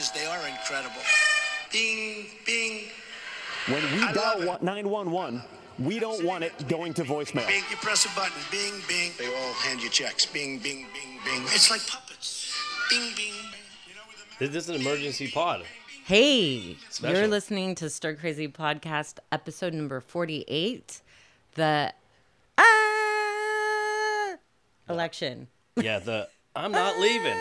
is, they are incredible. Bing, bing. When we I dial 911, we don't want it going to voicemail. Bing, you press a button. Bing, bing. They all hand you checks. Bing, bing, bing, bing. It's like puppets. Bing, bing. You know, with the This is an emergency pod. Hey, Special. you're listening to Stir Crazy Podcast, episode number 48, the ah, election. Yeah, the I'm not leaving.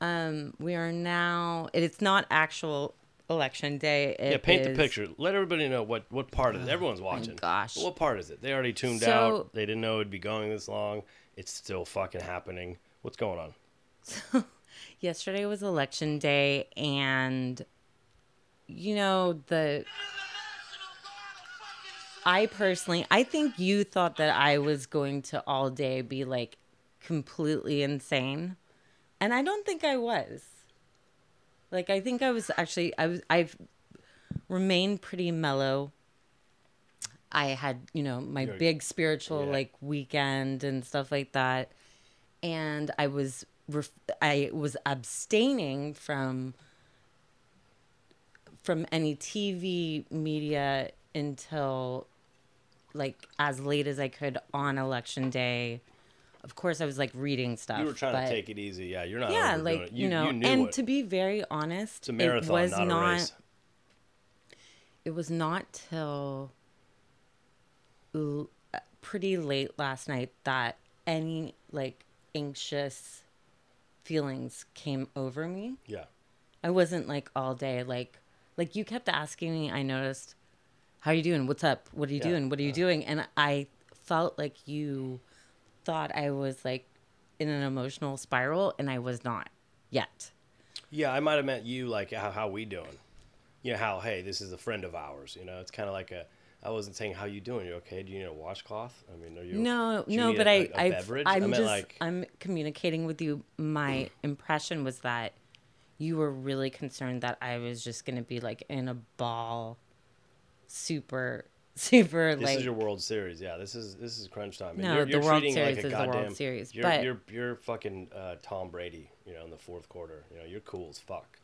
Um, we are now, it's not actual election day. It Yeah, paint the picture. Let everybody know what what part of it. Everyone's watching. gosh. What part is it? They already tuned So- out. They didn't know it'd be going this long. It's still fucking happening. What's going on? So, Yesterday was election day, and you know, the. I personally, I think you thought that I was going to all day be like completely insane. And I don't think I was. Like, I think I was actually, I was, I've remained pretty mellow. I had, you know, my You're- big spiritual yeah. like weekend and stuff like that. And I was, ref- I was abstaining from, from any TV media until like as late as I could on election day. Of course, I was like reading stuff. You were trying to take it easy. Yeah, you're not. yeah, like it. you, know, knew and it. to be very honest, marathon, it was not, not. It was not till l- uh, pretty late last night that any like anxious feelings came over me. Yeah. I wasn't like all day like like you kept asking me. I noticed, how are you doing? What's up? What are you Yeah, doing? What are you doing? And I felt like you thought I was like in an emotional spiral, and I was not yet. Yeah, I might have meant you like how how we doing. You know how hey, this is a friend of ours. You know, it's kind of like a. I wasn't saying how you doing. You okay? Do you need a washcloth? I mean, are you No, you no, but a- I, a I, beverage? I'm I just, like I'm communicating with you. My mm. impression was that you were really concerned that I was just gonna be like in a ball, super, super this like. is your World Series. Yeah, this is this is crunch time. And No, you're, the you're World Series like a is the World goddamn, Series, You're but- you're you're fucking uh, Tom Brady. You know, in the fourth quarter. You know, you're cool as fuck.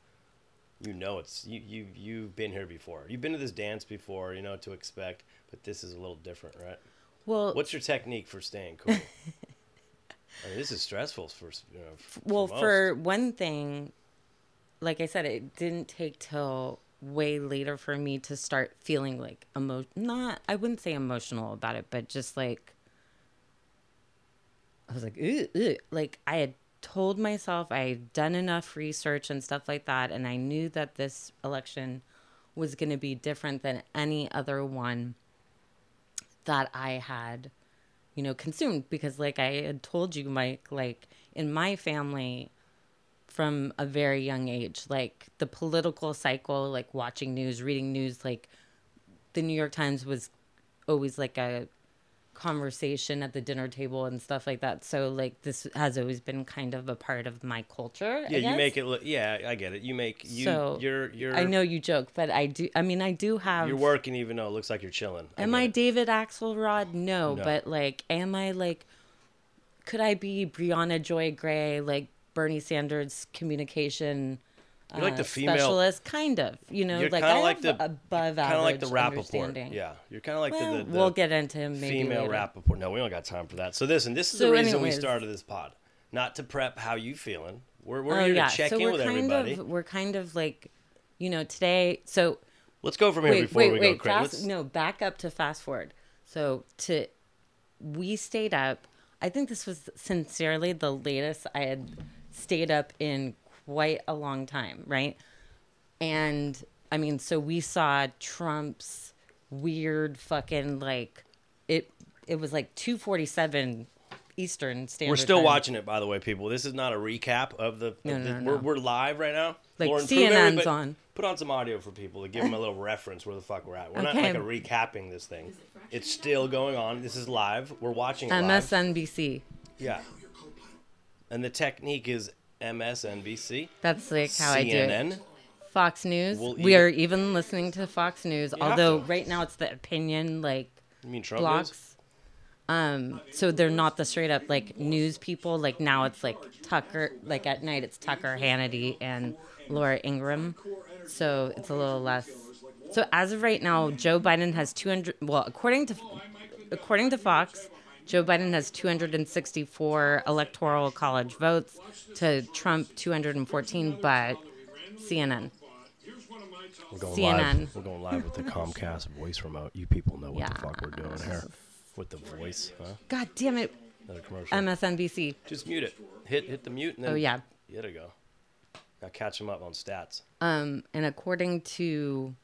You know it's you you you've been here before. You've been to this dance before. You know what to expect, but this is a little different, right? well, What's your technique for staying cool? I mean, this is stressful for you know. f- well, most. for one thing, like I said, it didn't take till way later for me to start feeling like emo. Not, I wouldn't say emotional about it, but just like I was like, like I had told myself I had done enough research and stuff like that, and I knew that this election was going to be different than any other one that I had, you know, consumed because, like I had told you, Mike, like in my family, from a very young age, like the political cycle, like watching news, reading news, like the New York Times was always like a conversation at the dinner table and stuff like that. So like this has always been kind of a part of my culture. Yeah, you make it. Look, yeah, I get it. You make you. So, you're you're. I know you joke, but I do. I mean, I do have. You're working even though it looks like you're chilling. Am I it. David Axelrod? No, No. but like, am I like? Could I be Briahna Joy Gray, like Bernie Sanders communication? You're like uh, the female- specialist, kind of. You know, like I like the- above Kind of like the Rapaport. Yeah, you're kind of like Well, the, the, the we'll get into him maybe female later. Rapaport. No, we don't got time for that. So listen, this is So the reason we started this pod, not to prep how you feeling. We're we're Oh here yeah, to check so in we're with kind everybody. of we're kind of like, you know, today. So Let's go from here wait, before wait, we wait. go crazy. Fast, no, back up to fast forward. So to we stayed up. I think this was sincerely the latest I had stayed up in quite a long time, right? And I mean, so we saw Trump's weird fucking like it. It was like two forty seven Eastern Standard. We're still Time. watching it, by the way, people. This is not a recap of the. of No, the- no, we're, we're live right now. Like, prove CNN's everybody- on. Put on some audio for people to give them a little reference where the fuck we're at. We're Okay. not like a recapping this thing. It's still going on. This is live. We're watching it live. MSNBC. Yeah. And the technique is MSNBC, That's like how I do it. CNN. Fox News. We'll we are even listening to Fox News, although right now it's the opinion like You mean Trump news? Um, so they're not the straight up like news people. Like now it's like Tucker. Like at night it's Tucker Hannity and Laura Ingraham. So it's a little less. So as of right now, Joe Biden has 200. Well, according to according to Fox, Joe Biden has 264 electoral college votes to Trump 214. But CNN. We're going CNN. live. We're going live with the Comcast voice remote. You people know what the fuck we're doing here with the voice, huh? God damn it, Another commercial. MSNBC. Just mute it. Hit hit the mute and then Oh yeah. There to go. Now catch them up on stats. Um, and according to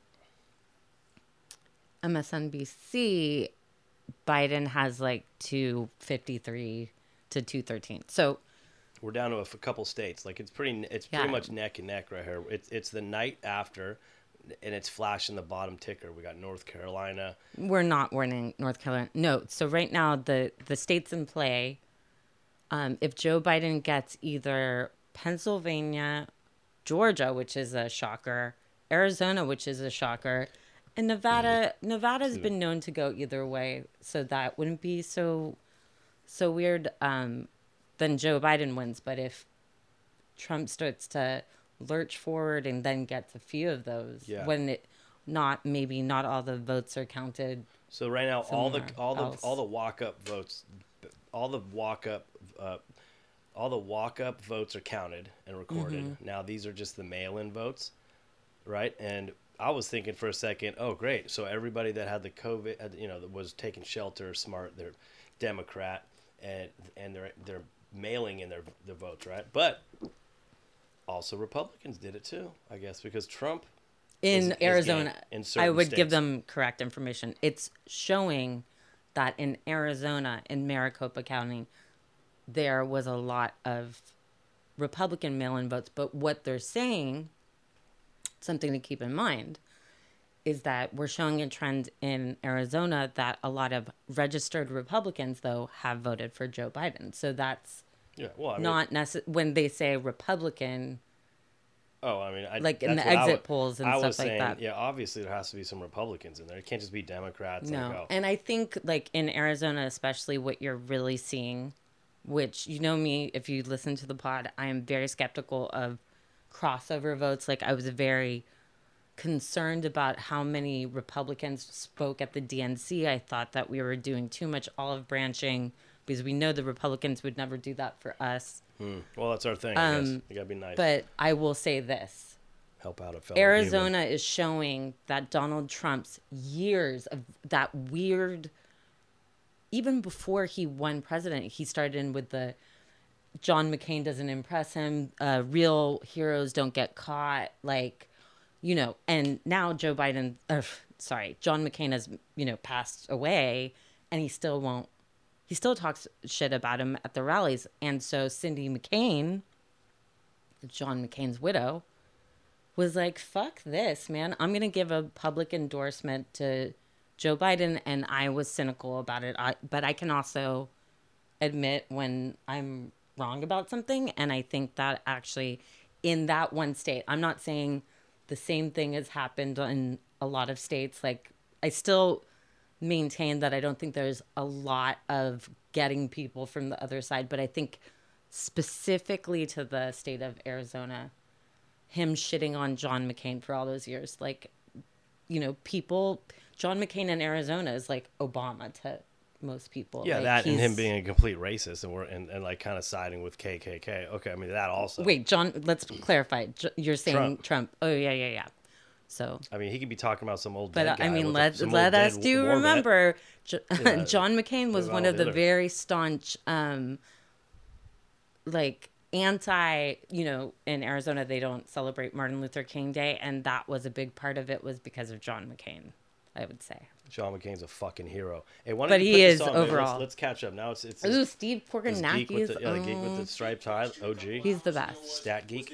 MSNBC, Biden has like 253 to 213. So We're down to a couple states. Like it's pretty. It's Yeah. pretty much neck and neck right here. It's it's the night after, and it's flashing the bottom ticker. We got North Carolina. we're not winning North Carolina. No. So right now the the states in play, um, if Joe Biden gets either Pennsylvania, Georgia, which is a shocker, Arizona, which is a shocker, and Nevada, Nevada's been known to go either way, so that wouldn't be so so weird. Um, then Joe Biden wins, but if Trump starts to lurch forward and then gets a few of those, Yeah. when it not maybe not all the votes are counted So right now, all the all the else. all the walk up votes, all the walk up, uh, all the walk up votes are counted and recorded. Mm-hmm. Now these are just the mail in votes, right? And I was thinking for a second, oh great, so everybody that had the COVID, you know, that was taking shelter, smart, they're Democrat, and and they're they're mailing in their their votes, right? But also Republicans did it too, I guess, because Trump in is- is Arizona, getting- in I would give them correct information. It's showing that in Arizona, in Maricopa County, there was a lot of Republican mail-in votes. But what they're saying, something to keep in mind, is that we're showing a trend in Arizona that a lot of registered Republicans, though, have voted for Joe Biden. So that's yeah, well, I mean, not when they say Republican. Oh, I mean, I, Like in the exit polls and I stuff was like saying, that. Yeah, obviously there has to be some Republicans in there. It can't just be Democrats. No, Like, oh, and I think like in Arizona, especially, what you're really seeing, which you know me, if you listen to the pod, I am very skeptical of crossover votes. Like I was very concerned about how many Republicans spoke at the DNC. I thought that we were doing too much olive branching because we know the Republicans would never do that for us. well, that's our thing. I guess. Um, You gotta be nice. But I will say this. help out a fellow. human. Arizona is showing that Donald Trump's years of that weird, even before he won president, he started in with the John McCain doesn't impress him. Uh, real heroes don't get caught. Like, you know, and now Joe Biden, sorry, John McCain has, you know, passed away and he still won't, he still talks shit about him at the rallies. And so Cindy McCain, John McCain's widow, was like, fuck this, man. I'm going to give a public endorsement to Joe Biden. And I was cynical about it. I, but I can also admit when I'm wrong about something. And I think that actually, in that one state, I'm not saying the same thing has happened in a lot of states. Like, I still maintain that I don't think there's a lot of getting people from the other side, but I think specifically to the state of Arizona, him shitting on John McCain for all those years, like, you know, people, John McCain in Arizona is like Obama to most people. Yeah, Like, that and him being a complete racist and we're and, and like kind of siding with KKK. Okay, I mean that also. Wait, John, let's clarify. You're saying Trump. Trump. Oh, yeah, yeah, yeah. So, I mean, he could be talking about some old. but I mean, with a- let let us do remember, J- Yeah, John McCain was one of the Hitler? very staunch, um, like anti. You know, in Arizona they don't celebrate Martin Luther King Day, and that was a big part of it was because of John McCain. I would say. John McCain's a fucking hero. Hey, why don't But you he put this is on, man? Let's- overall. Let's, catch up now. It's it's Ooh, this, Steve this geek with Porkanakis. the, yeah, the geek with the uh, striped tie. OG. he's the best. stat geek.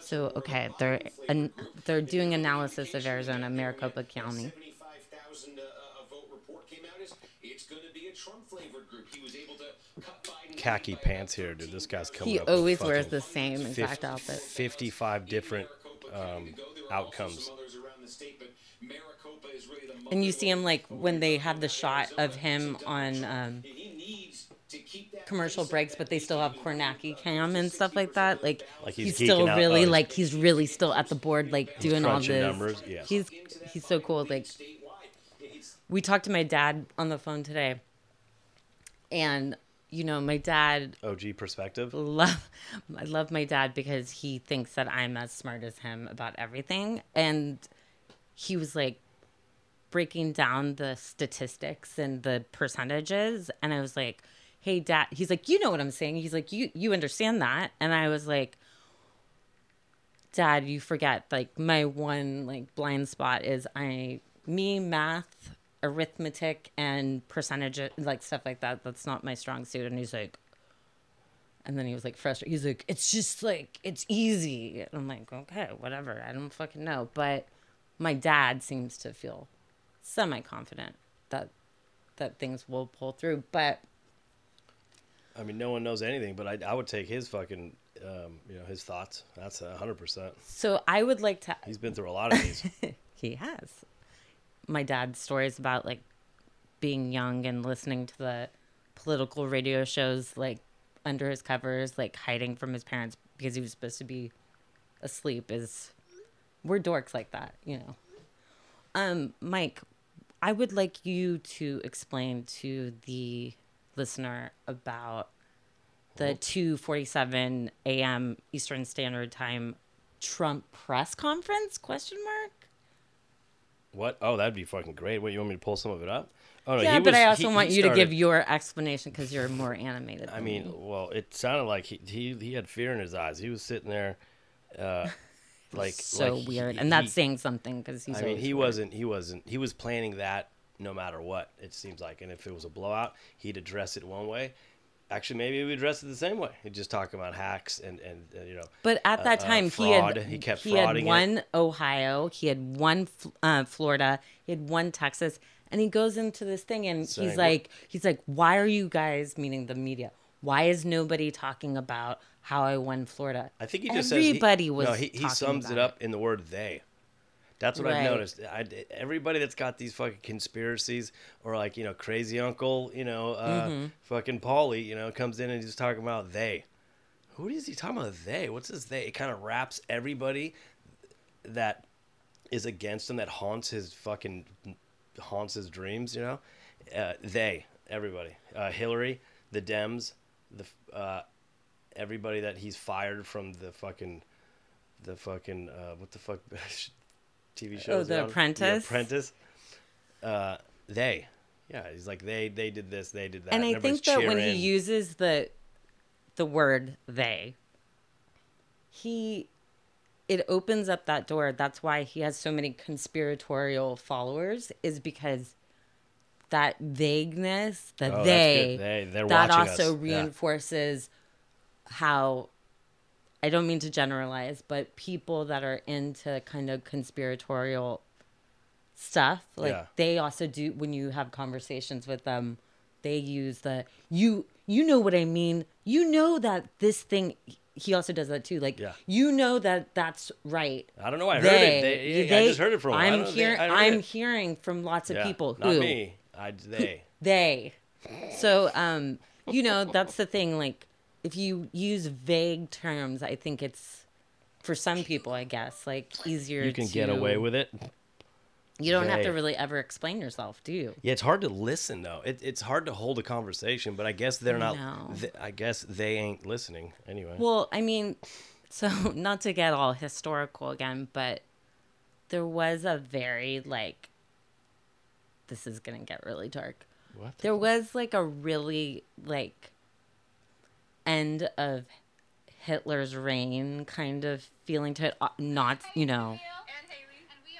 So okay, they're an, they're doing analysis of Arizona, Maricopa County. Khaki pants here, dude. This guy's coming He up with always wears the same exact fif- outfit. 55 different um, outcomes. And you see him like when they have the shot of him on um, commercial breaks, but they still have Kornacki cam and stuff like that. Like, Like he's, he's still out. really Oh, like he's really still at the board, like doing all this. numbers, yeah. He's he's so cool. Like we talked to my dad on the phone today, and you know my dad OG perspective. love I love my dad because he thinks that I'm as smart as him about everything and he was like breaking down the statistics and the percentages and I was like hey dad he's like you know what I'm saying he's like you you understand that and I was like dad you forget like my one like blind spot is I me math arithmetic and percentage like stuff like that that's not my strong suit and he's like and then he was like frustrated. He's like, it's just like, it's easy. And I'm like, okay, whatever. I don't fucking know. But my dad seems to feel semi confident that that things will pull through. But I mean, no one knows anything, but I, I would take his fucking, um, you know, his thoughts. That's a hundred percent. so I would like to He's been through a lot of these. he has. My dad's stories about like being young and listening to the political radio shows like under his covers, like hiding from his parents because he was supposed to be asleep is we're dorks like that, you know. Um, Mike, I would like you to explain to the listener about the 2:47 a.m. Eastern Standard Time Trump press conference question mark? what? Oh, that'd be fucking great. What you want me to pull some of it up? Oh no, yeah, he but was- I also he- want he you to give your explanation because you're more animated. I than mean, me. well, it sounded like he he, he had fear in his eyes. He was sitting there, uh, like so like weird, he- and that's he- saying something because he's. I mean, he weird. wasn't. He wasn't. He was planning that no matter what. It seems like, and if it was a blowout, he'd address it one way. Actually, maybe would address it the same way. He'd just talk about hacks and and uh, you know. But at that uh, time, fraud. he had He kept he had frauding it. one Ohio, he had one uh, Florida, he had one Texas, and he goes into this thing and Saying he's what- like, he's like, why are you guys, meaning the media, why is nobody talking about how I won Florida? I think he just says he- everybody was. No, he, he sums it up in the word "they." That's what I've noticed. I, everybody that's got these fucking conspiracies or like you know crazy uncle, you know, uh, Mm-hmm. fucking Paulie, you know, comes in and he's talking about they. Who is he talking about? They? What's his they? It kind of wraps everybody that is against him, that haunts his fucking haunts his dreams. You know, uh, they, everybody, uh, Hillary, the Dems, the uh, everybody that he's fired from the fucking the fucking uh, what the fuck TV show? Oh, The Apprentice? The Apprentice. Uh, they, yeah, he's like they they did this, they did that, and I think that when he uses the the word they, he it opens up that door. That's why he has so many conspiratorial followers, is because that vagueness, that Oh, they. They- that also us. Reinforces how I don't mean to generalize, but people that are into kind of conspiratorial stuff, like Yeah. they also do when you have conversations with them, they use the you you know what I mean. You know that this thing he also does that too. Like Yeah. you know that that's right. I don't know. I heard They, it. They, yeah, I just heard it from. I'm they- hearing. Heard I'm it. hearing from lots of Yeah, people not me. I they. they. So, um, you know, that's the thing. Like, if you use vague terms, I think it's for some people, I guess, like easier. You can to, get away with it. You don't have to really ever explain yourself, do you? Yeah, it's hard to listen though. It, it's hard to hold a conversation, but I guess they're not. th- I guess they ain't listening anyway. Well, I mean, so not to get all historical again, but there was a very like. This is gonna get really dark. what? the There was like a really like end of Hitler's reign kind of feeling to it. Uh, Not, you know,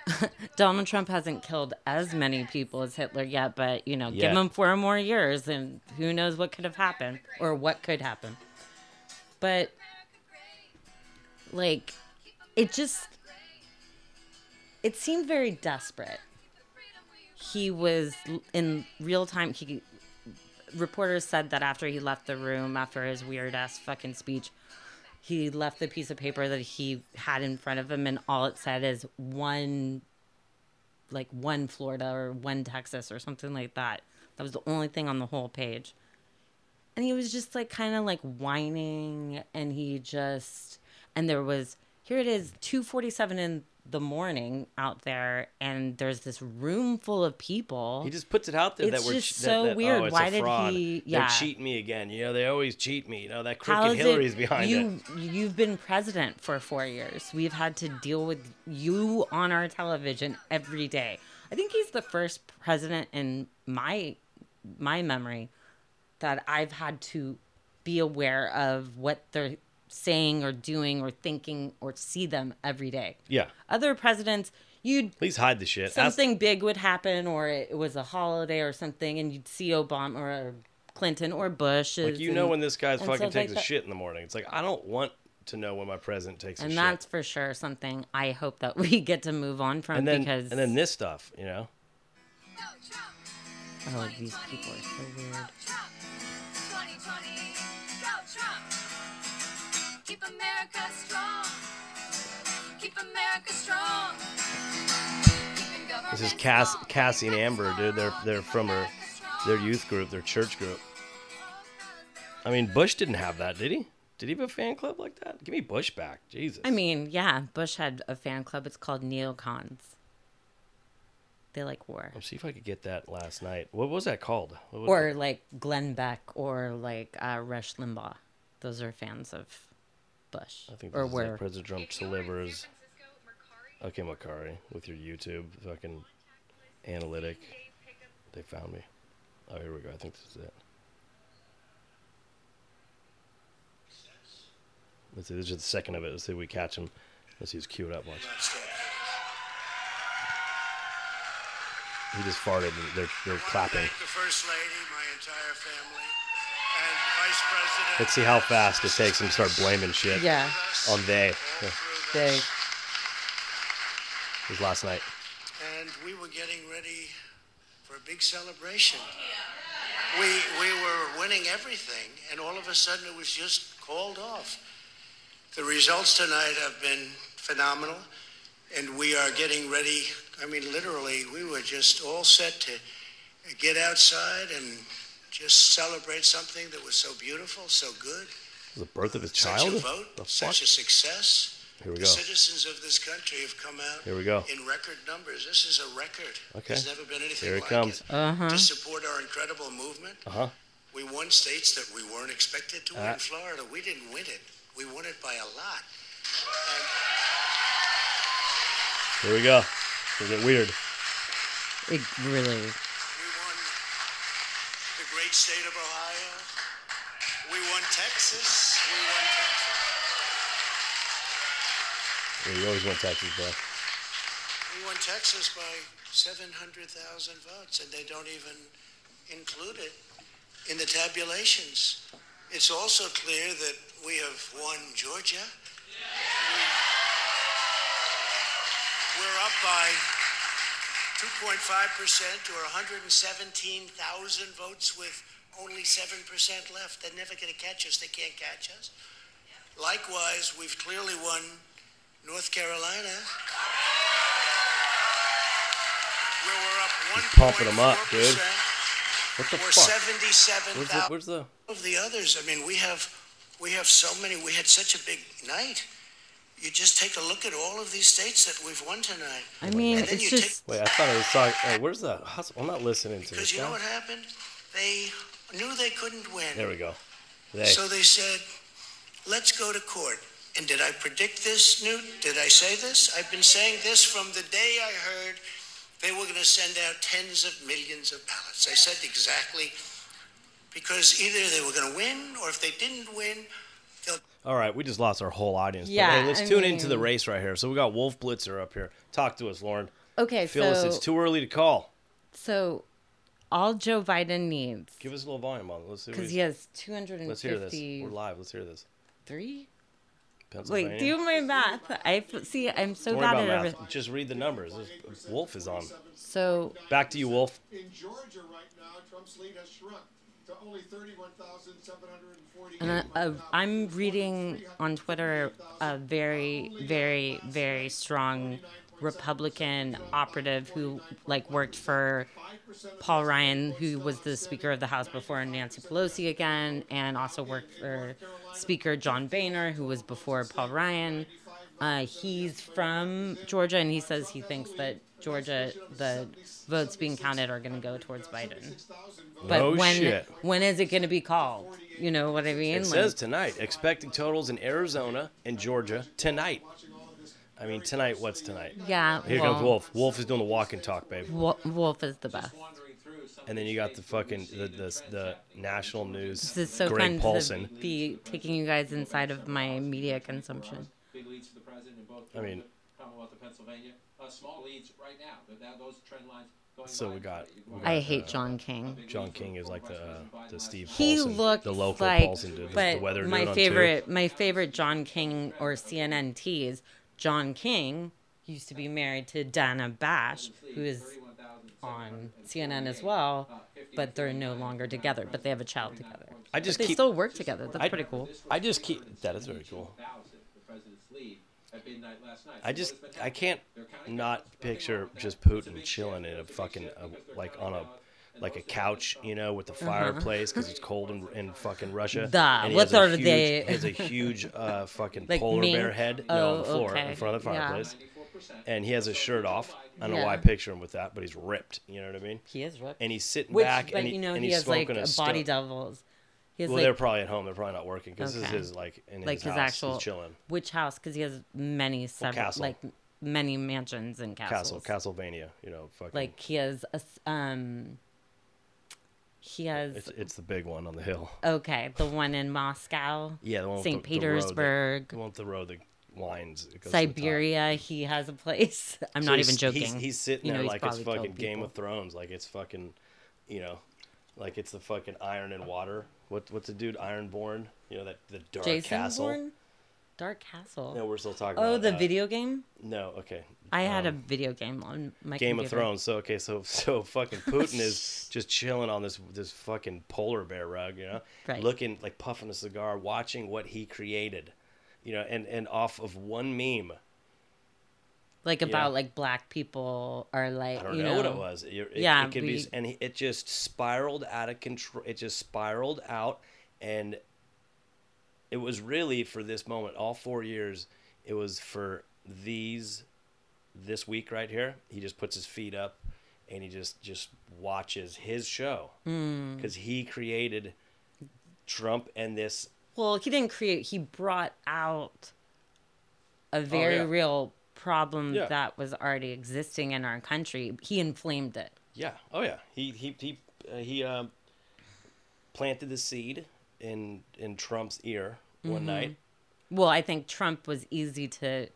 Donald Trump hasn't killed as many people as Hitler yet, but you know, give him four more years and who knows what could have happened or what could happen. But like it just it seemed very desperate. He was in real time he reporters said that after he left the room after his weird ass fucking speech, he left the piece of paper that he had in front of him, and all it said is one like one Florida or one Texas or something like that. That was the only thing on the whole page. And he was just like kind of like whining and he just and there was here it is 2:47 in the morning out there and there's this room full of people. He just puts it out there It's that we're just so that, weird. Oh, Why did fraud. he- They're yeah. cheating me again. You know, they always cheat me. You know, that crooked Hillary's it behind you it. you've been president for 4 years. We've had to deal with you on our television every day. I think he's the first president in my my memory that I've had to be aware of what they're saying or doing or thinking or see them every day. Yeah, Other presidents, you'd please hide the shit. Ask- something big would happen or it was a holiday or something and you'd see Obama or Clinton or Bush. like you know when this guy's fucking takes like a shit in the morning. It's like I don't want to know when my president takes a shit and shit. that's for sure something I hope that we get to move on from and then because and then this stuff, you know. oh these people are so weird. Keep America strong. Keep America strong. This is Cass, Cassie and Amber, dude. They're they're from her their youth group, their church group. I mean, Bush didn't have that, did he? Did he have a fan club like that? Give me Bush back, Jesus. I mean, yeah, Bush had a fan club. It's called Neocons. They like war. Let's see if I could get that last night. What was that called? What was Or like Glenn Beck or like uh, Rush Limbaugh. Those are fans of Bush. I think or this is were. like President Trump delivers. Okay, Makari, with your YouTube fucking analytic. They found me. Oh, here we go. I think this is it. Let's see. This is the second of it. Let's see if we catch him. Let's see. He's queued up. Watch. He just farted. They're they're clapping. The First Lady, my entire family, and Vice President. Let's see how fast it takes him to start blaming shit Yeah, on they. Yeah, they. it was last night. and we were getting ready for a big celebration. We we were winning everything, and all of a sudden it was just called off. The results tonight have been phenomenal, and we are getting ready. I mean, literally, we were just all set to get outside and just celebrate something that was so beautiful, so good. The birth of his Such child. a vote, The fuck? such a success. Here we the go. citizens of this country have come out Here we go. in record numbers. This is a record. Okay. There's never been anything Here it like comes. it. Uh-huh. To support our incredible movement, Uh huh. we won states that we weren't expected to Uh. win. Florida, we didn't win it. We won it by a lot. And Here we go. Is it weird? It really. We won great state of Ohio. We won Texas. We won Texas. Yeah, you always want Texas, bro. We won Texas by 700,000 votes, and they don't even include it in the tabulations. It's also clear that we have won Georgia. We, we're up by 2.5% or 117,000 votes with only 7% left. They're never going to catch us. They can't catch us. Likewise, we've clearly won North Carolina. Where we're up pumping 'em up, 1.4%, dude. What the Or fuck? 77,000 Where's the, where's the? of the others. I mean, we have we have so many. We had such a big night. You just take a look at all of these states that we've won tonight. I mean, And then it's you take- just. Wait, I thought I was talking. Hey, where's the? hus- I'm not listening to this. Because this you know what happened? They knew they couldn't win. There we go. They. So they said, let's go to court. And did I predict this, Newt? Did I say this? I've been saying this from the day I heard they were going to send out tens of millions of ballots. I said exactly because either they were going to win or if they didn't win, they'll All right, we just lost our whole audience. But, Yeah, hey, let's I tune into the race right here. So we got Wolf Blitzer up here. Talk to us, Lauren. Okay, Feel us. It's too early to call. so all Joe Biden needs Give us a little volume on. it. Let's see. Because he has two hundred and Let's hear this. We're live. Let's hear this. three. Wait, do my math. I see. I'm so Don't bad at math. everything. Just read the numbers. Wolf is on. So Back to you, Wolf. In Georgia right now, Trump's lead has shrunk to only 31,748. And uh, uh, I'm reading on Twitter a very, very, very strong Republican operative who like worked for Paul Ryan, who was the Speaker of the House before Nancy Pelosi again, and also worked for Speaker John Boehner, who was before Paul Ryan. Uh, he's from Georgia, and he says he thinks that Georgia, the votes being counted are going to go towards Biden. But No when shit. when is it going to be called? You know what I mean? It says tonight. Expecting totals in Arizona and Georgia tonight. I mean, tonight. What's tonight? yeah. Here well, comes Wolf. Wolf is doing the walk and talk, babe. Wolf is the best. And then you got the fucking the the, the national news. This is so Greg kind Paulson. to be taking you guys inside of my media consumption. big leads for the president in both I mean- Commonwealth of Pennsylvania. Uh, small leads right now. Th- that- those trend lines going So we got- we go I hate uh, John King. John King is like the uh, the Steve He Paulson, looked the local like, Paulson dude. but the weather my favorite, my favorite John King or CNN tease, John King used to be married to Dana Bash, who is on CNN as well, but they're no longer together. But they have a child together. I just They keep. still work together. That's I- pretty cool. I just keep. That is very cool. The president's lead at midnight last night. I just what has been I can't not picture just that. It's a Putin chilling in a It's a fucking uh, like on a like a most of the couch, you know, with the fireplace because it's cold in, in fucking Russia. Duh, And he what has a are huge, they- He has a huge uh, fucking Like polar bear head Oh, no, on the floor okay. in front of the fireplace, 94%. and he has his shirt off. I don't know why I picture him with that, but he's ripped. You know what I mean? He is ripped. And he's sitting Which, back, but and, he, you know, and he he's has smoking a a body stone. doubles. Well, like they're probably at home. They're probably not working because this is his like in like his, his, house. actual He's chilling. which house because he has many several castle. like many mansions and castles Castle, Castlevania. You know, fucking. like he has a um he has it's it's the big one on the hill. okay the one in moscow Yeah, the one St. the- the road that- Petersburg. The one with the road that the siberia he has a place i'm So not even joking He's, he's sitting You know, there like it's fucking Game of Thrones, like it's fucking, you know, like it's the fucking Iron and Water. What what's the dude Ironborn? You know that the Dark jason Castle. Bourne? dark castle No, we're still talking oh the uh, video game No, okay. i had a Um, video game on my Game of. Thrones. So okay, so so fucking Putin is just chilling on this this fucking polar bear rug, you know, Right. looking like puffing a cigar, watching what he created, you know, and and off of one meme. Like Yeah. about like black people are like I don't you know, what it was. It, it, Yeah, it could we- be, and it just spiraled out of control. It just spiraled out, and it was really for this moment. All four years, it was for these, this week right here. He just puts his feet up, and he just just watches his show Hmm. because he created Trump and this. Well, he didn't create. He brought out a very Oh, yeah. real problem Yeah. that was already existing in our country. He inflamed it. Yeah. Oh yeah. He he he uh, he um, planted the seed in in Trump's ear Mm-hmm. one night. Well, I think Trump was easy to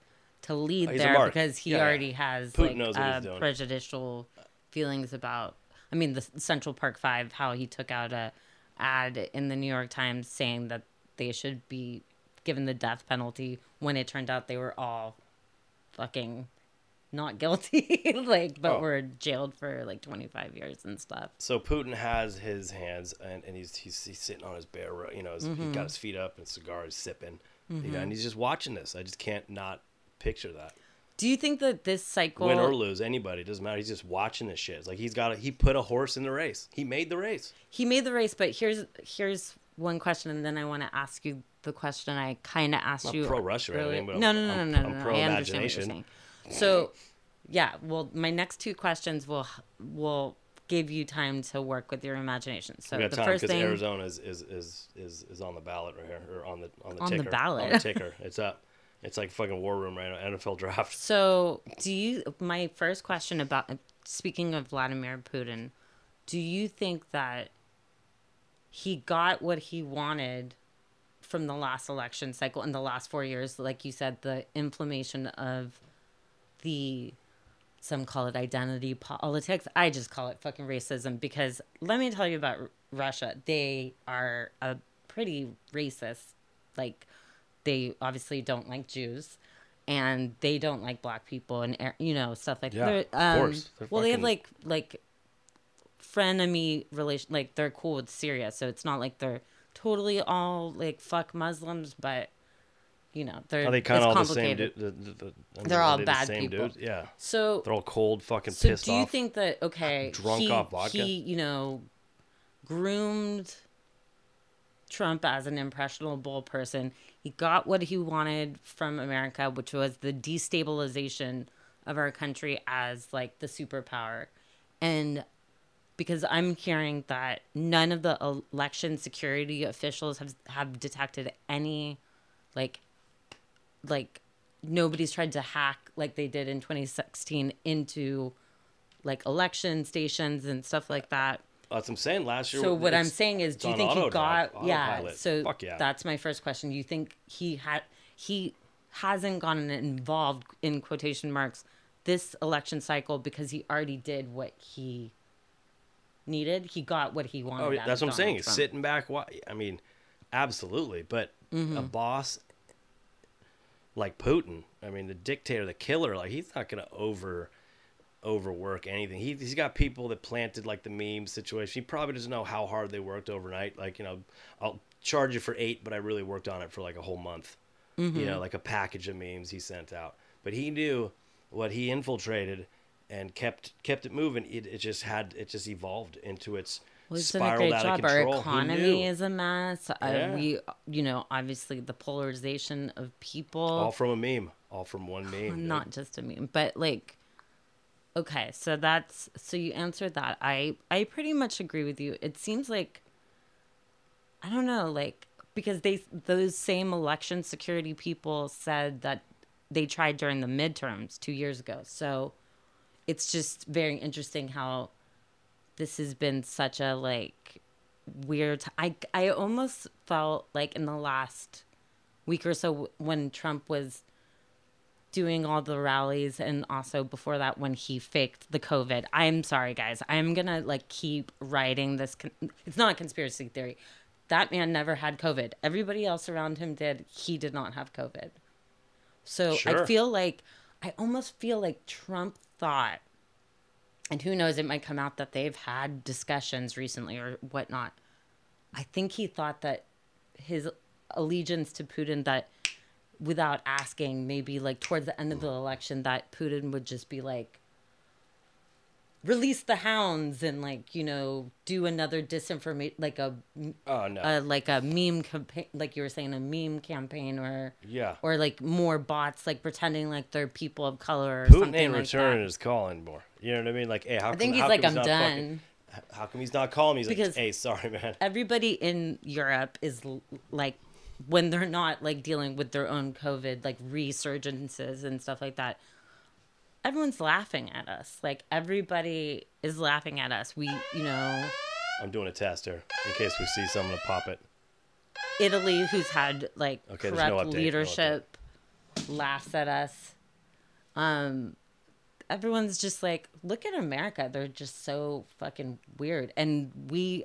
to lead Oh, there because he Yeah, yeah. already has Putin like uh, prejudicial feelings about. I mean, the Central Park Five, how he took out a ad in the New York Times saying that they should be given the death penalty when it turned out they were all fucking not guilty, like, but Oh. were jailed for like 25 years and stuff. So Putin has his hands, and, and he's, he's he's sitting on his bare, you know, his, Mm-hmm. he's got his feet up and cigar is sipping, you know, and he's just watching this. I just can't not picture that. Do you think that this cycle Win or lose, anybody doesn't matter. He's just watching this shit. It's like he's got a, he put a horse in the race. He made the race. he made the race, but here's here's one question, and then I want to ask you the question I kind of asked you. pro-Russia or earlier. anything, but no, no, no, no, no, I'm no, no. I understand what you're pro-imagination. saying. So, yeah. Well, my next two questions will will give you time to work with your imagination. So We got the time first because thing, Arizona is, is, is, is, is on the ballot right here, or on the on the On the ticker. ballot. On the ticker. It's up. It's like fucking war room right now. NFL draft. So, do you? My first question about uh, speaking of Vladimir Putin, do you think that he got what he wanted from the last election cycle in the last four years? Like you said, the inflammation of the some call it identity politics. I just call it fucking racism because let me tell you about R- Russia. They are a pretty racist. Like they obviously don't like Jews and they don't like black people and you know stuff like Yeah, that. of um, course. They're well, they have like like frenemy relation. Like they're cool with Syria, so it's not like they're totally all like fuck Muslims, but you know, they're Are they kind of all the same? complicated. Du- the, the, the, They're all bad people. dudes? Yeah, So they're all cold, fucking So pissed do you off. think that okay, drunk he, off vodka? he you know groomed Trump as an impressionable person. He got what he wanted from America, which was the destabilization of our country as like the superpower. And because I'm hearing that none of the election security officials have have detected any like like nobody's tried to hack like they did in 2016 into like election stations and stuff like that. That's what I'm saying. Last year. So what I'm saying is, do you think he got? drive, yeah. So yeah. that's my first question. Do you think he had he hasn't gotten involved in quotation marks this election cycle because he already did what he needed. He got what he wanted. Oh, out yeah, that's what I'm saying. Trump. Sitting back, why? I mean, absolutely. But Mm-hmm. a boss like Putin, I mean, the dictator, the killer, like he's not gonna over overwork anything. He, he's got people that planted like the meme situation. He probably doesn't know how hard they worked overnight. Like you know, I'll charge you for eight, but I really worked on it for like a whole month. Mm-hmm. You know, like a package of memes he sent out. But he knew what he infiltrated and kept kept it moving. It, it just had it just evolved into its Well, he's done a great out job. Our economy is a mess. Yeah. Uh, we, you know, obviously the polarization of people. all from a meme, all from one meme. not just a meme, but like, okay, so that's so you answered that. I I pretty much agree with you. It seems like I don't know, like because they those same election security people said that they tried during the midterms two years ago. So it's just very interesting how this has been such a like weird. I I almost felt like in the last week or so when Trump was doing all the rallies and also before that when he faked the covid. I'm sorry guys. I'm gonna like keep writing this con- it's not a conspiracy theory. That man never had covid. Everybody else around him did. He did not have covid. So i feel like i almost feel like trump thought. And who knows it might come out that they've had discussions recently or whatnot. I think he thought that his allegiance to putin that without asking, maybe like towards the end of the election, that Putin would just be like, release the hounds and like you know do another disinformation like a Oh no. uh, like a meme campaign like you were saying a meme campaign or yeah. or like more bots like pretending like they're people of color or Putin something ain't like returning that. his calling more. You know what I mean? Like, hey, how I come, think he's how like come I'm done. fucking- how come he's not calling me? He's Because- like, hey, sorry, man. everybody in Europe is like when they're not like dealing with their own COVID like resurgences and stuff like that. Everyone's laughing at us. Like everybody is laughing at us. We, you know, I'm doing a test here in case we see someone to pop it. Italy, who's had like Okay, corrupt no update, no leadership, laughs at us. Um, everyone's just like, look at America. They're just so fucking weird. And we,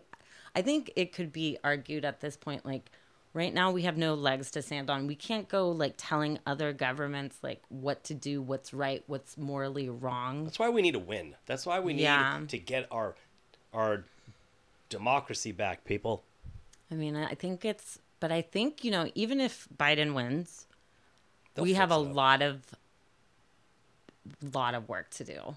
I think it could be argued at this point, like, right now we have no legs to stand on. We can't go like telling other governments like what to do, what's right, what's morally wrong. That's why we need to win. That's why we need Yeah. to get our our democracy back, people. I mean, I think it's, but I think, you know, even if Biden wins, They'll we have a up. lot of lot of work to do.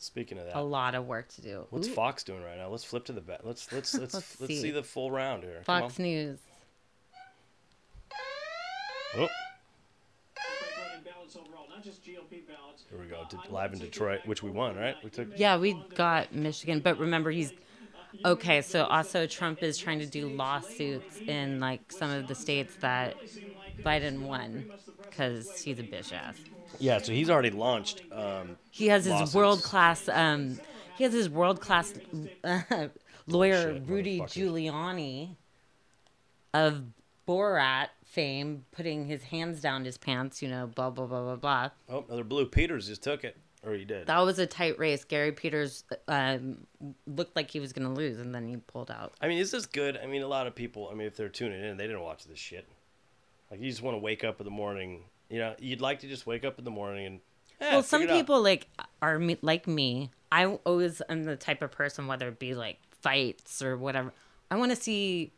Speaking of that, A lot of work to do. what's Ooh, Fox doing right now? Let's flip to the bet. Let's let's let's let's, Let's see. see. the full round here. Fox. News. Oh, Great, great imbalance overall, not just GOP ballots. here we go. Did- I live want in to take Detroit, which we won, right? We took- Yeah, we got. Michigan, but remember he's okay. So also Trump is trying to do lawsuits in like some of the states that Biden won because he's a bitch ass. yeah. So he's already launched. Um, He has his world class. Um, he has his world class uh, lawyer Bullshit, Rudy. Giuliani of Borat fame, putting his hands down his pants. You know, blah blah blah blah blah. oh, another blue. Peters just took it, or he did. That was a tight race. Gary Peters um, looked like he was gonna lose, and then he pulled out. I mean, is this good? I mean, a lot of people. I mean, if they're tuning in, they didn't watch this shit. Like, you just want to wake up in the morning. You know, you'd like to just wake up in the morning and. eh, well, some it out. people like are me, like me. I always am the type of person, whether it be like fights or whatever. I want to see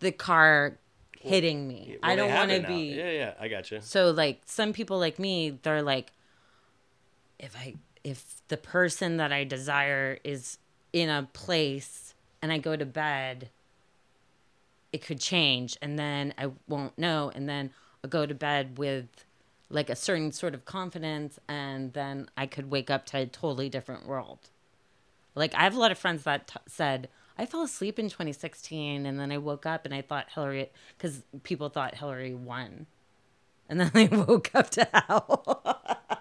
the car hitting me. Well, I don't want to be. Yeah, yeah, I got you. So like some people like me, they're like, if I if the person that I desire is in a place and I go to bed, it could change, and then I won't know, and then I'll go to bed with like a certain sort of confidence, and then I could wake up to a totally different world. Like I have a lot of friends that t- said I fell asleep in 2016, and then I woke up and I thought Hillary, because people thought Hillary won, and then they woke up to hell.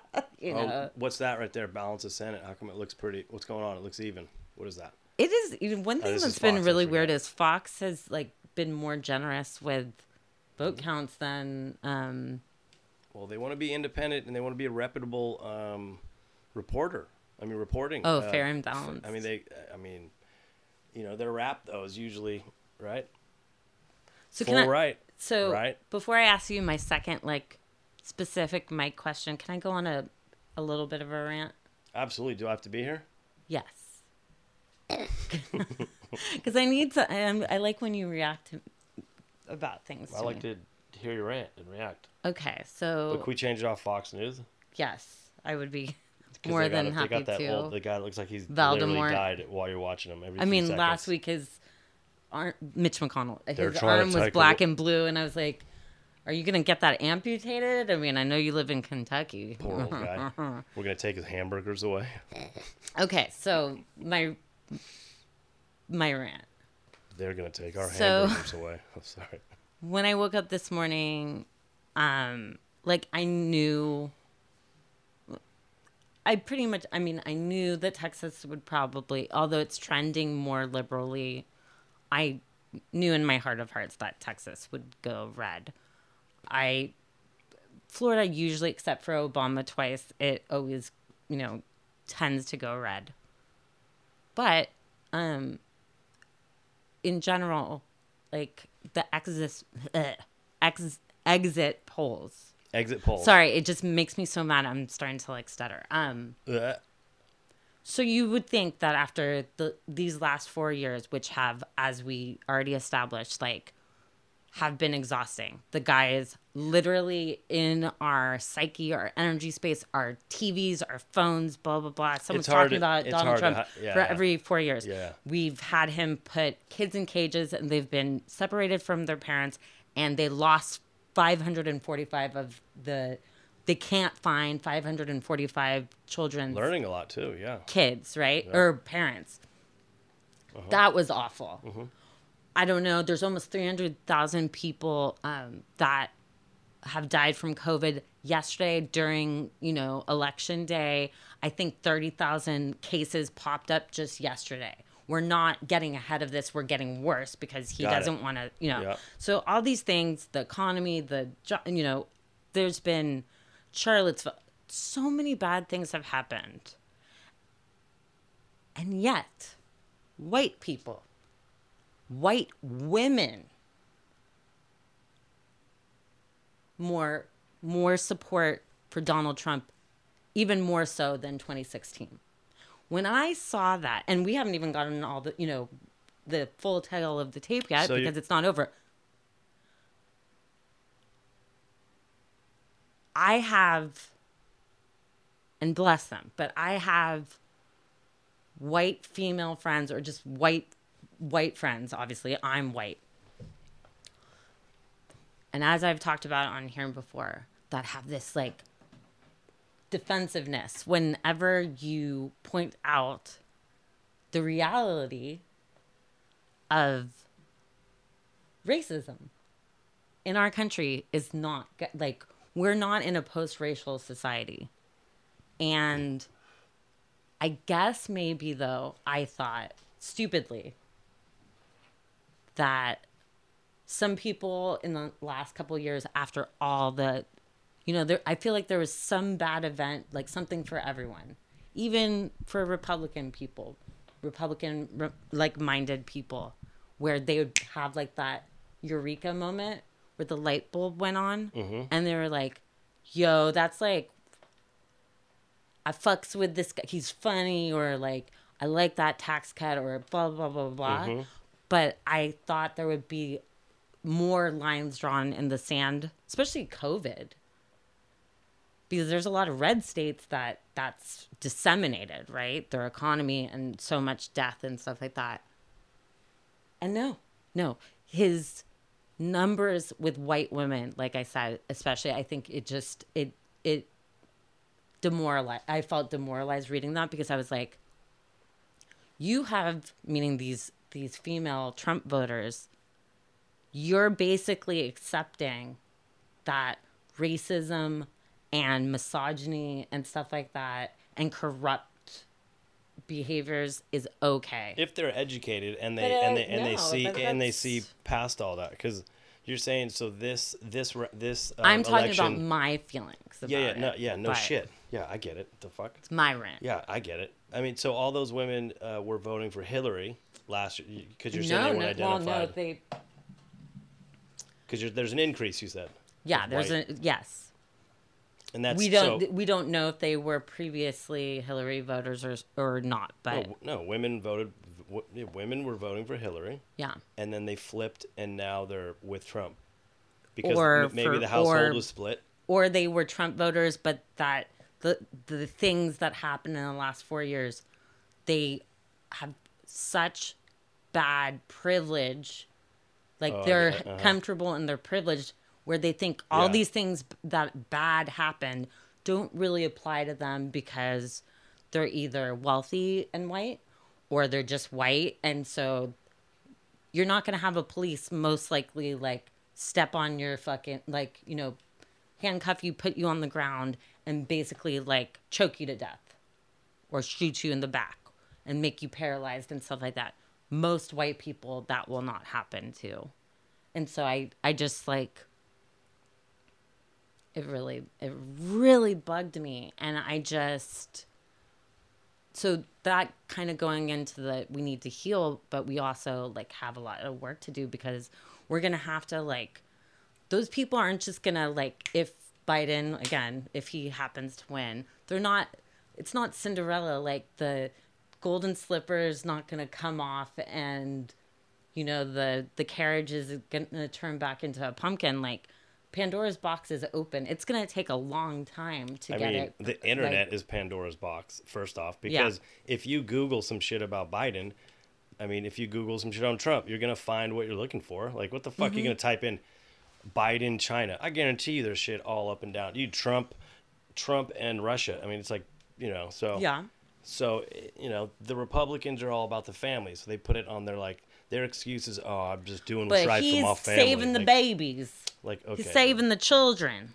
you know, Oh, what's that right there? Balance of Senate. How come it looks pretty? What's going on? It looks even. What is that? it is you know, one thing Oh, that's been Fox, really weird is Fox has like been more generous with vote Mm-hmm. counts than um, Well, they want to be independent and they want to be a reputable um, reporter. I mean, reporting. Oh, uh, fair and balanced. I mean, they. I mean, you know, their rap though is usually right. so Full can I, right. So right? before I ask you my second like specific mic question, can I go on a a little bit of a rant? Absolutely. Do I have to be here? Yes. Because I need to. I, I like when you react to, about things. I to like me. to hear you rant and react. Okay, But so can we change it off Fox News? yes, I would be 'Cause more they than they happy got that to. old. The guy looks like he's literally died while you're watching him. Every I mean, seconds. last week his arm, Mitch McConnell, They're his arm was black a- and blue, and I was like, "Are you gonna get that amputated?" I mean, I know you live in Kentucky. Poor old guy. We're gonna take his hamburgers away. okay, so my my rant. They're gonna take our So- hamburgers away. I'm sorry. when I woke up this morning, um, like I knew, I pretty much, I mean, I knew that Texas would probably, although it's trending more liberally, I knew in my heart of hearts that Texas would go red. I, Florida usually, except for Obama twice, it always, you know, tends to go red. But, um, in general, like the exit, ex, exit polls. Exit poll. Sorry, it just makes me so mad. I'm starting to like stutter. Um, Ugh. so you would think that after the these last four years, which have, as we already established, like have been exhausting. The guy is literally in our psyche, our energy space, our TVs, our phones, blah blah blah. Someone's talking to- about Donald hard to Trump yeah, for yeah. every four years. Yeah. We've had him put kids in cages, and they've been separated from their parents, and they lost 545 of the. They can't find 545 children Learning a lot too. Yeah. kids, right? Or parents. That was awful. Mm-hmm. I don't know. There's almost 300,000 people um, that have died from COVID yesterday during, you know, election day. I think 30,000 cases popped up just yesterday. We're not getting ahead of this. We're getting worse because he Got doesn't want to, you know. Yeah. So all these things, the economy, the you know, there's been Charlottesville. So many bad things have happened. And yet, white people, white women, more more support for Donald Trump, even more so than 2016. When I saw that, and we haven't even gotten all the you know the full tale of the tape yet So you- because it's not over. I have, and bless them, but I have white female friends or just white white friends. Obviously, I'm white. And as I've talked about on here before, that have this like defensiveness whenever you point out the reality of racism in our country is not like we're not in a post-racial society. And i guess maybe though i thought stupidly that some people in the last couple years after all the you know there i feel like there was some bad event like something for everyone even for republican people republican re- like-minded people where they would have like that eureka moment where the light bulb went on mm-hmm. and they were like yo that's like i fucks with this guy. He's funny or like i like that tax cut or blah blah blah blah blah. Mm-hmm. But i thought there would be more lines drawn in the sand, especially COVID. Because there's a lot of red states that that's disseminated, right? Their economy and so much death and stuff like that. And no, no, his numbers with white women, like I said, especially, I think it just it it demoralized. I felt demoralized reading that because I was like, you have meaning these these female Trump voters. You're basically accepting that racism and misogyny and stuff like that and corrupt behaviors is okay. if they're educated and they But, uh, and they and they see and they see past all that because you're saying so this this this um, I'm talking election, about my feelings. About yeah yeah it, no yeah no shit yeah I get it the fuck It's my rant. yeah I get it I mean so all those women uh, were voting for Hillary last year because you're saying no, they weren't well, identified no, they. because there's an increase you said Yeah, there's white. a yes. And that's we don't so, we don't know if they were previously Hillary voters or or not, but no, no women voted w- women were voting for Hillary. Yeah. and then they flipped and now they're with Trump. Because Or maybe for- the household or- was split. Or they were Trump voters, but that the the things that happened in the last four years, they have such bad privilege, like Oh, they're yeah, uh-huh. comfortable in their privilege, where they think all Yeah. these things that bad happened don't really apply to them because they're either wealthy and white or they're just white. And so you're not going to have a police most likely like step on your fucking like you know handcuff you put you on the ground and basically like choke you to death or shoot you in the back and make you paralyzed and stuff like that. Most white people that will not happen to. And so i i just like it really it really bugged me. And i just so that kind of going into the we need to heal but we also like have a lot of work to do because we're gonna have to like those people aren't just gonna like if biden again if he happens to win they're not it's not cinderella like the golden slipper is not gonna come off and you know the the carriage is gonna turn back into a pumpkin. Like pandora's box is open it's gonna take a long time to I get mean, it the internet like- is Pandora's box, first off, because if you Google some shit about Biden, I mean, if you Google some shit on Trump, you're going to find what you're looking for. Like, what the fuck are Mm-hmm. you going to type in Biden, China? I guarantee you there's shit all up and down. You Trump, Trump and Russia. I mean, it's like, you know, so. yeah So, you know, the Republicans are all about the family. So they put it on their, like, their excuses, oh, I'm just doing what's but right for my family. saving the like, babies Like, okay. he's saving the children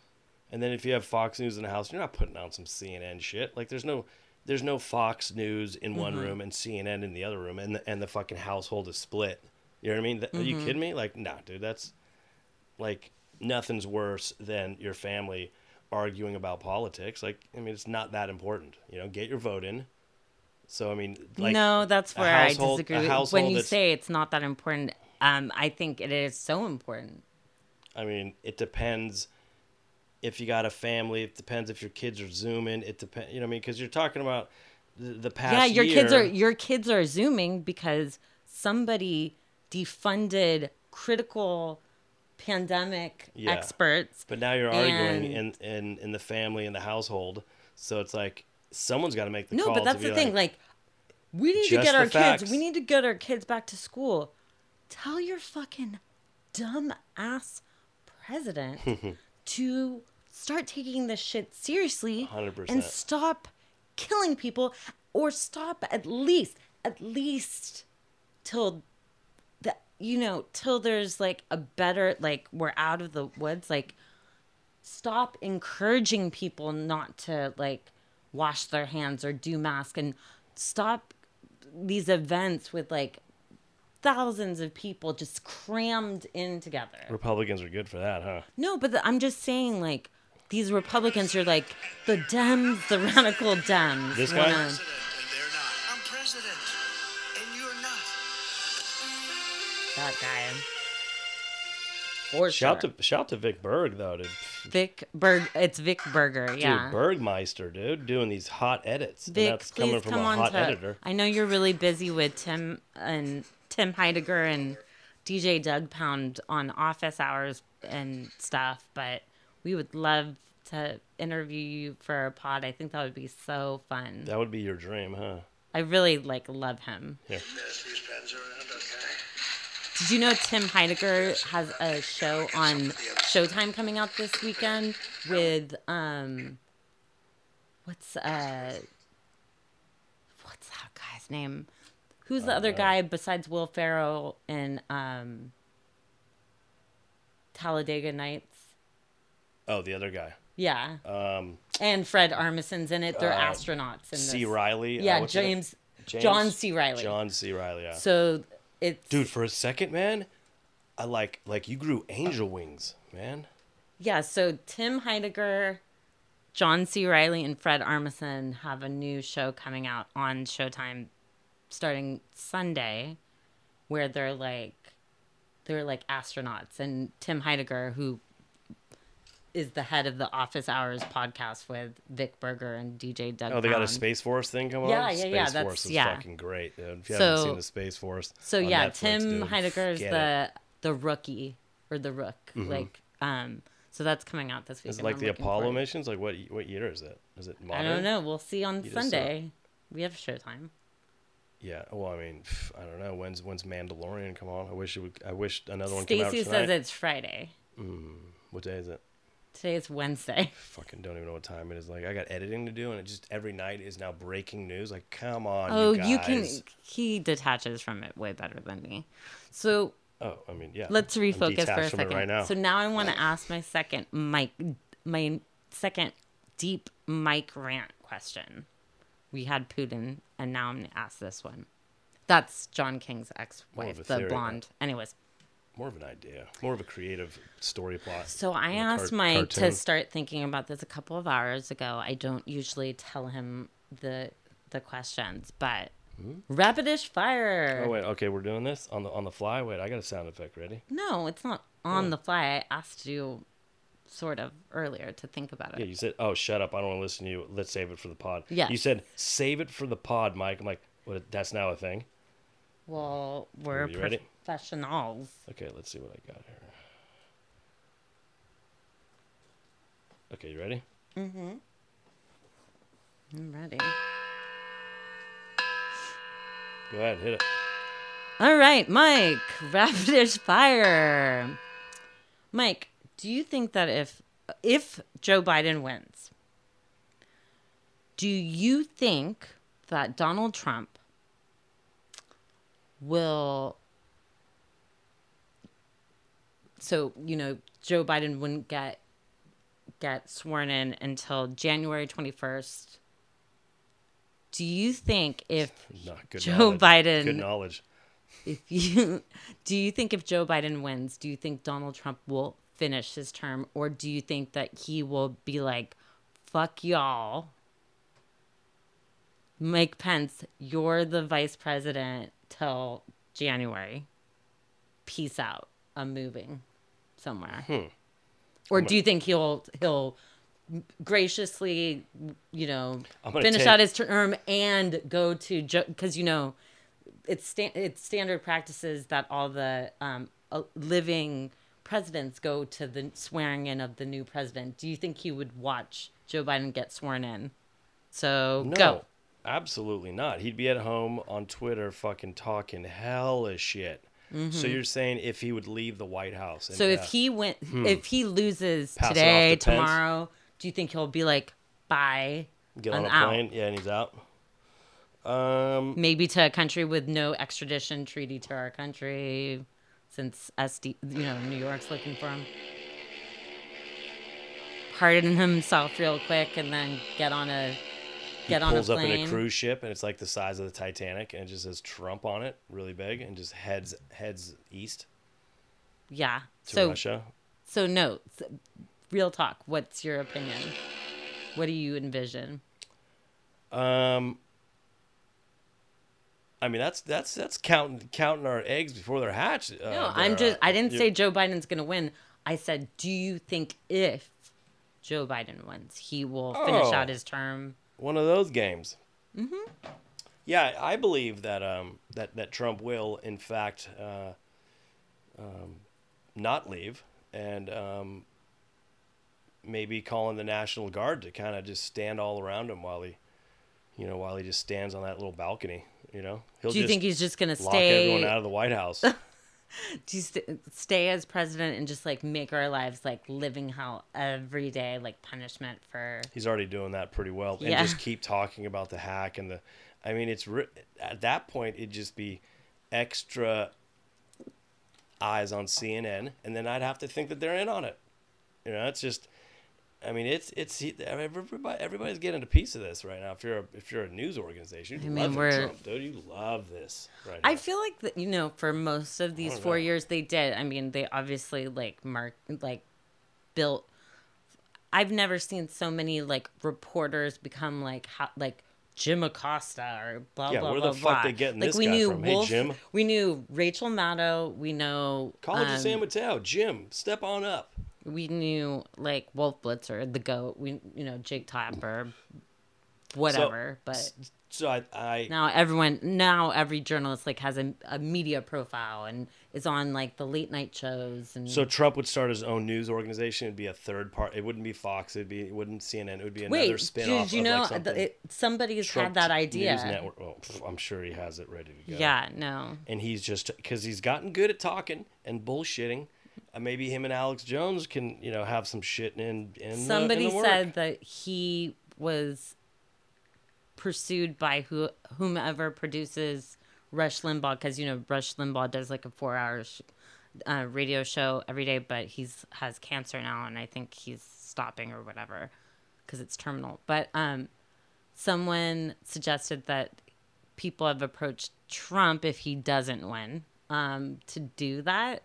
And then if you have Fox News in the house, you're not putting on some CNN shit. Like there's no there's no Fox News in one Mm-hmm. room and CNN in the other room, and the, and the fucking household is split. You know what I mean? Th- Are Mm-hmm. you kidding me? Like, nah, dude, that's like nothing's worse than your family arguing about politics. Like, I mean, it's not that important. You know, get your vote in. So I mean, like, no, that's where I disagree. When you say it's not that important, um, I think it is so important. I mean, it depends if you got a family. It depends if your kids are zooming. It depends, you know, what I mean, because you're talking about the, the past. yeah, your kids are your kids are zooming because somebody defunded critical pandemic Yeah. experts. But now you're arguing in, And- in in the family in the household, so it's like someone's got to make the No, call. but that's the thing. Like, Like, we need to get our facts. kids. We need to get our kids back to school. Tell your fucking dumb ass president to start taking this shit seriously 100%. and stop killing people, or stop at least, at least till the you know till there's like a better like we're out of the woods like stop encouraging people not to like wash their hands or do mask and stop these events with like thousands of people just crammed in together. Republicans are good for that, huh? No, but the, I'm just saying like these Republicans are like the Dems, the radical Dems. This guy? wanna- and they're not. I'm president and you're not. that guy. For Shout sure. to shout to Vic Berg though, dude. Vic Berg. It's Vic Berger. Yeah. Dude, Bergmeister, dude, doing these hot edits. and Vic, that's coming from come a on hot to. editor. I know you're really busy with Tim and Tim Heidecker and DJ Doug Pound on office hours and stuff, but we would love to interview you for a pod. I think that would be so fun. That would be your dream, huh? I really like love him. Here. Did you know Tim Heidecker has a show on Showtime coming out this weekend with um what's uh what's that guy's name? Who's the other guy besides Will Ferrell in um Talladega Nights? Oh, the other guy. Yeah. Um, And Fred Armisen's in it. They're Uh, astronauts in C. this. Reilly. uh, Yeah? James, James? John C. Reilly. John C. Reilly. Yeah. So it's Dude, for a second, man, I like like you grew angel wings, man. Yeah, so Tim Heidecker, John C. Reilly, and Fred Armisen have a new show coming out on Showtime starting Sunday where they're like they're like astronauts and Tim Heidecker who is the head of the Office Hours podcast with Vic Berger and DJ Doug. Oh, they got a Space Force thing coming Yeah, on. yeah, Space yeah, that's- Force is yeah. fucking great, dude. If you So- haven't seen the Space Force, So yeah, Netflix, Tim dude, Heidecker is the the rookie or the rook, mm-hmm. like um. So that's coming out this week. Is it like I'm the Apollo missions? Like what? What year is it? Is it modern? I don't know. We'll see on just saw- uh, Sunday. We have Showtime. Yeah. Well, I mean, I don't know. When's when's Mandalorian come on? I wish it would. I wish another one came out Stacy says it's Friday. Mm-hmm. What day is it? Today is Wednesday. Fucking don't even know what time it is. Like I got editing to do, and it just every night is now breaking news. Like, come on, Oh, you, you can. He detaches from it way better than me. So Oh, I mean, yeah. let's refocus for a detached from it second. right now. So now I want to ask my second mic, my second deep mic rant question. We had Putin, and now I'm gonna ask this one. That's John King's ex-wife, the theory, blonde. Anyways, More of an idea. More of a creative story plot. So I asked car- Mike to start thinking about this a couple of hours ago. I don't usually tell him the the questions, but rapidish fire. Hmm? Oh wait, okay, we're doing this on the on the fly. Wait, I got a sound effect ready. No, it's not on the fly. I asked you sort of earlier to think about it. Yeah, you said, "Oh, shut up! I don't want to listen to you. Let's save it for the pod." Yes. You said, "Save it for the pod, Mike." I'm like, "What? That's now a thing." Well, we're you ready? Professionals. Okay, let's see what I got here. Okay, you ready? Mm-hmm. I'm ready. Go ahead, hit it. All right, Mike, rapidish fire. Mike, do you think that if if Joe Biden wins, do you think that Donald Trump will so, you know, Joe Biden wouldn't get get sworn in until January 21st. Do you think if Joe knowledge. Biden- Good knowledge. if you do you think if Joe Biden wins, do you think Donald Trump will finish his term or do you think that he will be like fuck y'all? Mike Pence, you're the vice president till January. Peace out. I'm moving somewhere. Hmm. Or do you think he'll he'll graciously, you know, finish take- out his term and go to because you know it's sta- it's standard practices that all the um, living presidents go to the swearing in of the new president. Do you think he would watch Joe Biden get sworn in? So No, go. absolutely not. He'd be at home on Twitter, fucking talking hella shit. So you're saying if he would leave the White House? And, Mm-hmm. So if uh, he went, if he loses Pass it off today, to Pence? tomorrow, do you think he'll be like, bye, get on a out. plane, yeah, and he's out. Um, maybe to a country with no extradition treaty to our country, since SD, you know, New York's looking for him. Pardon himself real quick and then get on a he get on a pulls up in a cruise ship, and it's like the size of the Titanic, and it just says Trump on it, really big, and just heads heads east yeah. to So Russia. so no, real talk. What's your opinion? What do you envision? Um, I mean that's that's that's counting counting our eggs before they're hatched. Uh, No, I'm just. uh, I didn't say Joe Biden's going to win. I said, do you think if Joe Biden wins, he will finish Oh. out his term? One of those games. Mm-hmm. Yeah, I believe that um that that Trump will in fact uh, um, not leave and um, maybe calling the National Guard to kind of just stand all around him while he, you know, while he just stands on that little balcony. You know, he'll Do you just think he's just gonna lock stay? everyone out of the White House? Do you st- stay as president and just like make our lives like living hell every day, like punishment for? He's already doing that pretty well, yeah. and just keep talking about the hack and the. I mean, it's ri- at that point it'd just be extra eyes on CNN, and then I'd have to think that they're in on it. You know, it's just. I mean, it's it's everybody everybody's getting a piece of this right now. If you're a, if you're a news organization, you I mean, love we're- Trump, dude. You love this right I now. feel like that you know for most of these four know. years they did. I mean, they obviously like mark like built. I've never seen so many like reporters become like how, like Jim Acosta or blah Yeah, blah where blah the fuck blah. they getting like this we guy knew from? Hey, Jim. we knew Rachel Maddow, we know College of um, San Mateo, Jim, step on up. We knew like Wolf Blitzer, the goat. We you know Jake Tapper, whatever. but So I, I now everyone, now every journalist like has a, a media profile and is on like the late night shows and. So Trump would start his own news organization. It'd be a third part. It wouldn't be Fox. It'd be. It wouldn't be CNN. It would be another Wait, spin-off did you of know like it, somebody's Trump had that News idea? Network. Well, pff, I'm sure he has it ready to go. Yeah, no. And he's just because he's gotten good at talking and bullshitting. Uh, maybe him and Alex Jones can you know have some shit in in Somebody the, in the said that he was pursued by who whomever produces Rush Limbaugh because you know Rush Limbaugh does like a four hour sh- uh, radio show every day, but he's has cancer now, and I think he's stopping or whatever because it's terminal. But um, someone suggested that people have approached Trump if he doesn't win um, to do that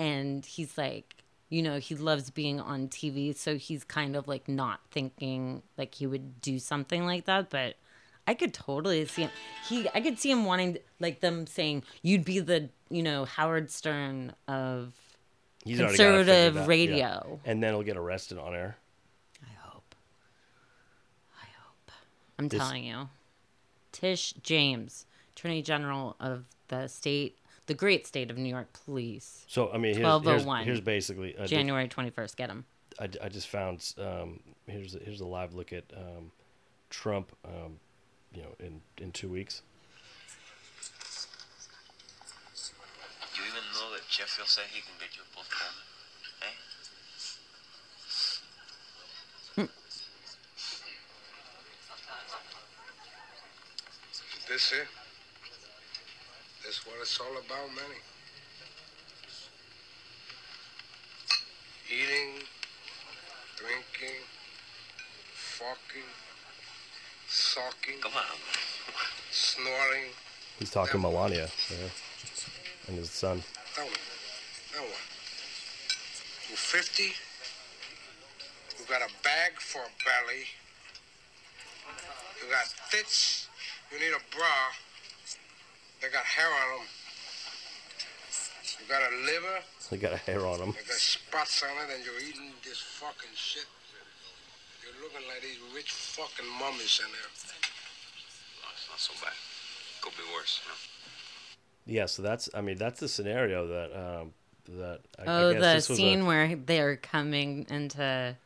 and he's like you know he loves being on tv so he's kind of like not thinking like he would do something like that but i could totally see him he i could see him wanting like them saying you'd be the you know howard stern of He's already got it conservative out, yeah. radio. and then he'll get arrested on air. i hope i hope i'm This- telling you tish james attorney general of the state the great state of new york police So I mean, here's here's, 1201. here's basically a january 21st get him I, I just found um, here's a, here's a live look at um, Trump, um, you know, in in two weeks. You even know that Sheffield said he can get you a postponement? Eh? This it? This what it's all about, Manny? Eating, drinking, fucking, sucking, Come on. snoring. He's talking Melania yeah, and his son. Now what? Now what? You 50? You got a bag for a belly. You got tits. You need a bra. They got hair on them. You got a liver. He got a hair on them. They got spots on it, and you're eating this fucking shit. You're looking like these rich fucking mummies in there. No, it's not so bad. Could be worse, you know? Yeah, so that's I mean that's the scenario that um, that I, Oh, I guess the this was a- scene where they're coming into.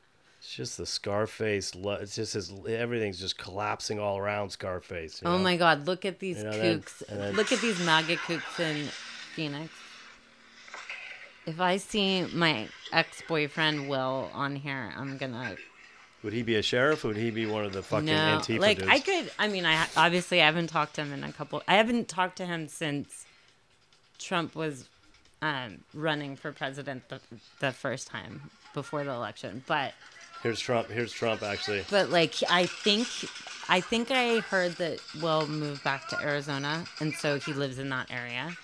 It's just the Scarface. lo- It's just his everything's just collapsing all around Scarface. you Oh know? my God! Look at these You know, then- kooks. and then- Look at these MAGA kooks in Phoenix. If I see my ex-boyfriend Will on here, I'm gonna Would he be a sheriff? Or would he be one of the fucking no. Antifa Like dudes? I could. I mean, I obviously I haven't talked to him in a couple. I haven't talked to him since Trump was um, running for president the, the first time before the election. But Here's Trump. Here's Trump actually. But like I think I think I heard that Will moved back to Arizona and so he lives in that area.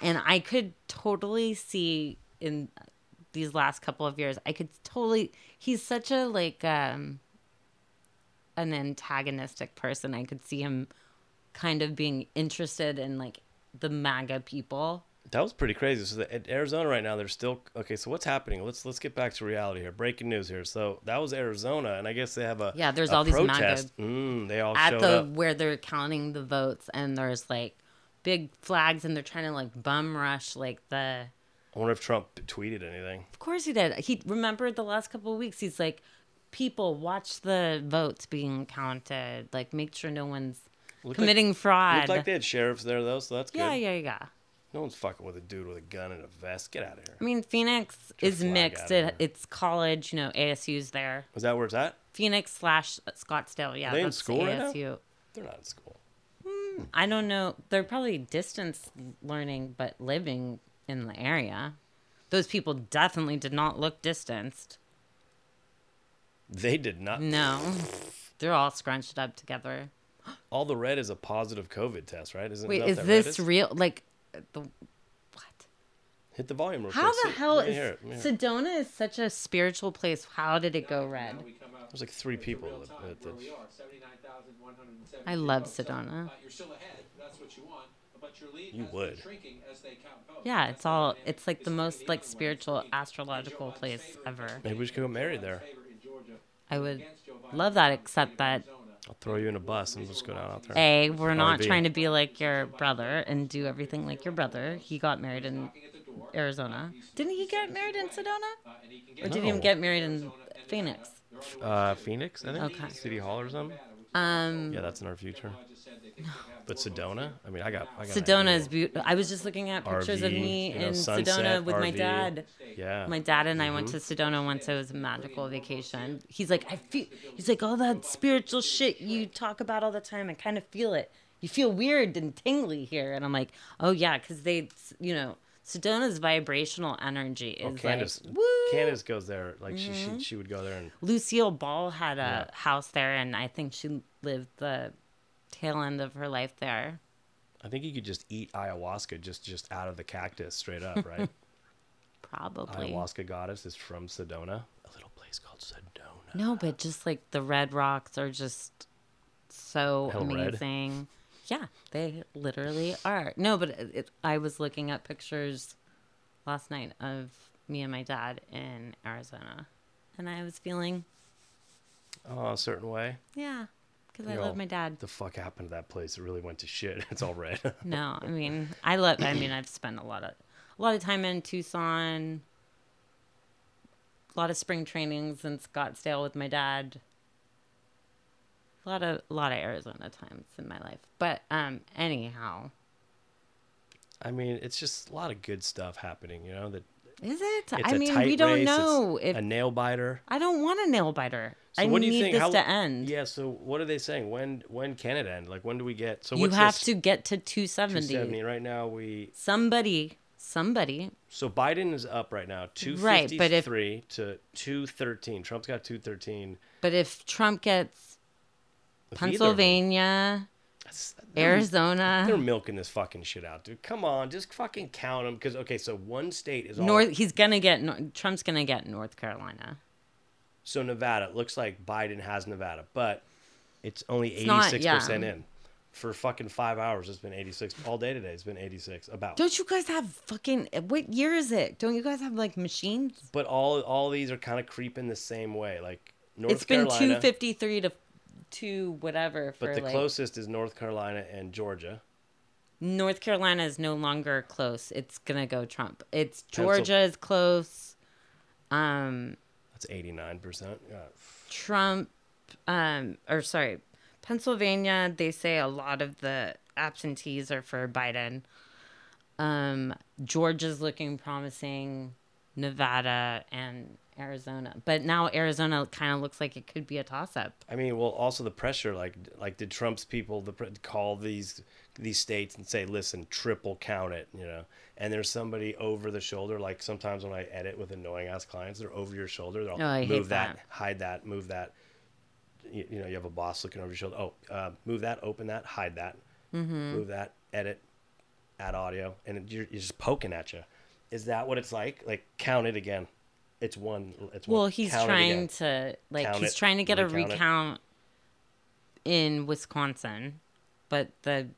And I could totally see in these last couple of years, I could totally he's such a like um an antagonistic person. I could see him kind of being interested in like the MAGA people. That was pretty crazy. So the, at Arizona right now, they're still okay. So what's happening? Let's let's get back to reality here. Breaking news here. So that was Arizona, and I guess they have a Yeah, there's a all these MAGA protest. Mm, they all at the up. where they're counting the votes and there's like big flags and they're trying to like bum rush like the I wonder if Trump tweeted anything. Of course he did. He remembered the last couple of weeks. He's like, people watch the votes being counted. Like, make sure no one's Looked committing like, fraud. Looked like they had sheriffs there though, so that's yeah, good. yeah, yeah. No one's fucking with a dude with a gun and a vest. Get out of here. I mean, Phoenix is mixed. It, it's college. You know, ASU's there. Is that where it's at? Phoenix slash Scottsdale. Yeah, they in that's school right now? ASU. They're not in school. Hmm, I don't know. They're probably distance learning, but living in the area. Those people definitely did not look distanced. They did not. No, they're all scrunched up together. All the red is a positive COVID test, right? Isn't Wait, that is that red this real? Like, the Hit the volume real how quick. the hell let me is hear it, let me hear it. Sedona is such a spiritual place? How did it go red? There's like three people at, at the. I love Sedona. Uh, you're still ahead. That's what you want. But your lead You would. shrinking as they count votes. Yeah, it's all. It's like the most like spiritual astrological place ever. Maybe we should go marry there. I would love that, except that I'll throw you in a bus and we'll just go down out there. A, we're not RV. trying to be like your brother and do everything like your brother. He got married in Arizona. Didn't he get married in Sedona? Or did he No. get married in Phoenix? Uh, Phoenix, I think. Okay. City Hall or something. Um, Yeah, that's in our future. But Sedona, I mean, I got, I got. Sedona is beautiful. I was just looking at pictures of me you know, in sunset, Sedona with my dad. Yeah. My dad and I went Mhm. to Sedona once. It was a magical vacation. He's like, I feel. He's like, all that spiritual shit you talk about all the time. I kind of feel it. You feel weird and tingly here, and I'm like, oh yeah, because they, you know, Sedona's vibrational energy is Oh, like. Candace, woo! Candace goes there. Like she, Mhm. she, she would go there and Lucille Ball had a Yeah. house there, and I think she lived the tail end of her life there. I think you could just eat ayahuasca just, just out of the cactus straight up, right? Probably. Ayahuasca goddess is from Sedona, a little place called Sedona. No, but just like the red rocks are just so Hell red? amazing. Yeah, they literally are. No, but it, it, I was looking at pictures last night of me and my dad in Arizona, and I was feeling, Oh, a certain way. yeah, because I love my dad. The fuck happened to that place? It really went to shit. It's all red. No, I mean, I love. I mean, I've spent a lot of a lot of time in Tucson. A lot of spring trainings in Scottsdale with my dad. A lot of a lot of Arizona times in my life. But um anyhow, I mean, it's just a lot of good stuff happening. You know that. Is it? It's I mean, we don't race, it's know if a nail biter. I don't want a nail biter. So I what do you need think? this How, to end. Yeah. So what are they saying? When when can it end? Like when do we get? So you have this? to get to 270. 270 right now. We Somebody, somebody. so Biden is up right now, two Right, fifty if- three to two thirteen. Trump's got two thirteen. But if Trump gets If Arizona, They're milking this fucking shit out, dude. Come on, just fucking count them. Because okay, so one state is all. North, he's gonna get Trump's gonna get North Carolina. So Nevada it looks like Biden has Nevada, but it's only eighty six percent in. For fucking five hours, it's been eighty six all day today. It's been eighty six about. Don't you guys have fucking what year is it? Don't you guys have like machines? But all all these are kind of creeping the same way. Like North It's been two fifty three to two whatever for but the like closest is North Carolina and Georgia. North Carolina is no longer close. It's gonna go Trump. It's Pencil- Georgia is close. Um, That's eighty nine percent. Trump, um, or sorry, Pennsylvania. They say a lot of the absentees are for Biden. Um, Georgia's looking promising. Nevada and Arizona, but now Arizona kind of looks like it could be a toss-up. I mean, well, also the pressure. Like, like did Trump's people the call these these states and say, "Listen, triple count it," you know? And there's somebody over the shoulder. Like sometimes when I edit with annoying ass clients, they're over your shoulder. They'll Oh, I hate move that, that. hide that, move that. You, you know, you have a boss looking over your shoulder. Oh, uh, move that, open that, hide that, Mhm. move that, edit, add audio, and you're, you're just poking at you. Is that what it's like? Like count it again. It's one. It's one. Well, he's count trying to like Count he's it, trying to get a recount it. in Wisconsin, but the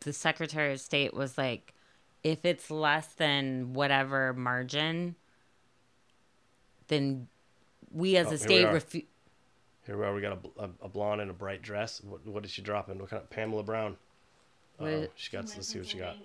the Secretary of State was like, if it's less than whatever margin, then we as Oh, a state are. refu- Here we are. We got a, a, a blonde in a bright dress. What, what is she dropping? What kind of Pamela Brown? What- um, Uh-oh. She got. Let's see what she got.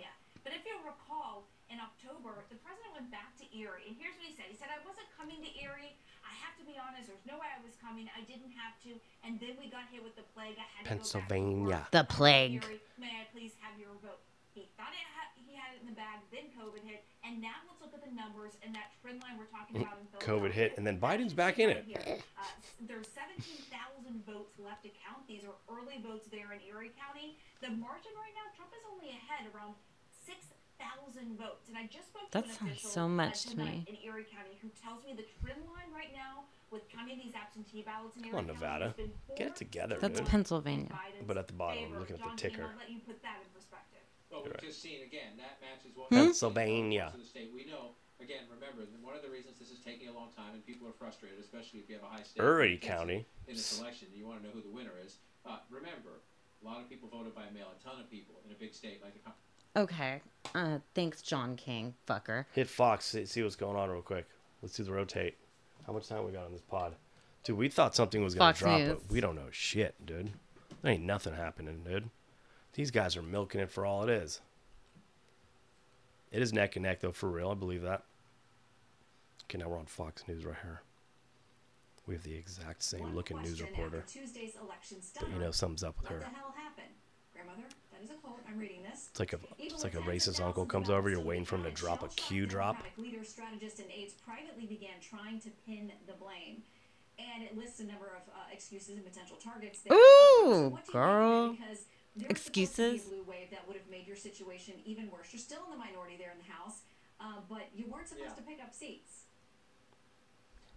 But if you'll recall, in October, the president went back to Erie, and here's what he said. He said, I wasn't coming to Erie. I have to be honest, there's no way I was coming. I didn't have to. And then we got hit with the plague. I had Pennsylvania. to work. The plague. Erie, May I please have your vote? He thought it ha- he had it in the bag, then COVID hit, and now let's look at the numbers and that trend line we're talking about in COVID hit, and then Biden's back in it. here. Uh, there's 17,000 votes left to count. These are early votes there in Erie County. The margin right now, Trump is only ahead around 6,000 votes. And I just spoke to That an sounds official so much uh, to me. in Erie County who tells me the trend line right now with counting these absentee ballots in Come on, Erie County Nevada. been Get it together, That's dude. Pennsylvania. But at the bottom, I'm favor. looking at the John King, ticker. I'll let you put that in perspective. Well, we've Right. just seen again that matches what Hmm? Pennsylvania. To the state. We know again. Remember, one of the reasons this is taking a long time and people are frustrated, especially if you have a high state Erie County. in this election. You want to know who the winner is. Uh, remember, a lot of people voted by mail. A ton of people in a big state like a Okay. Uh, thanks, John King, fucker. Hit Fox. See, see what's going on real quick. Let's do the rotate. How much time we got on this pod? Dude, we thought something was gonna Fox drop, News. but we don't know shit, dude. There ain't nothing happening, dude. These guys are milking it for all it is. It is neck and neck though, for real. I believe that. Okay, now we're on Fox News right here. We have the exact same One looking news reporter. Tuesday's election But you know something's up with What her. The hell happened? Grandmother, that is a quote. I'm reading this. It's like a it's like a racist uncle comes over, you're waiting for him to drop a shell-shocked drop. Leader, strategist, and aides privately began trying to pin the blame. And it lists a number of uh, excuses and potential targets. there. Ooh, What do you make of it? girl. Because there was supposed to be a Excuses? blue wave that would have made your situation even worse. You're still in the minority there in the House, uh, but you weren't supposed Yeah. to pick up seats.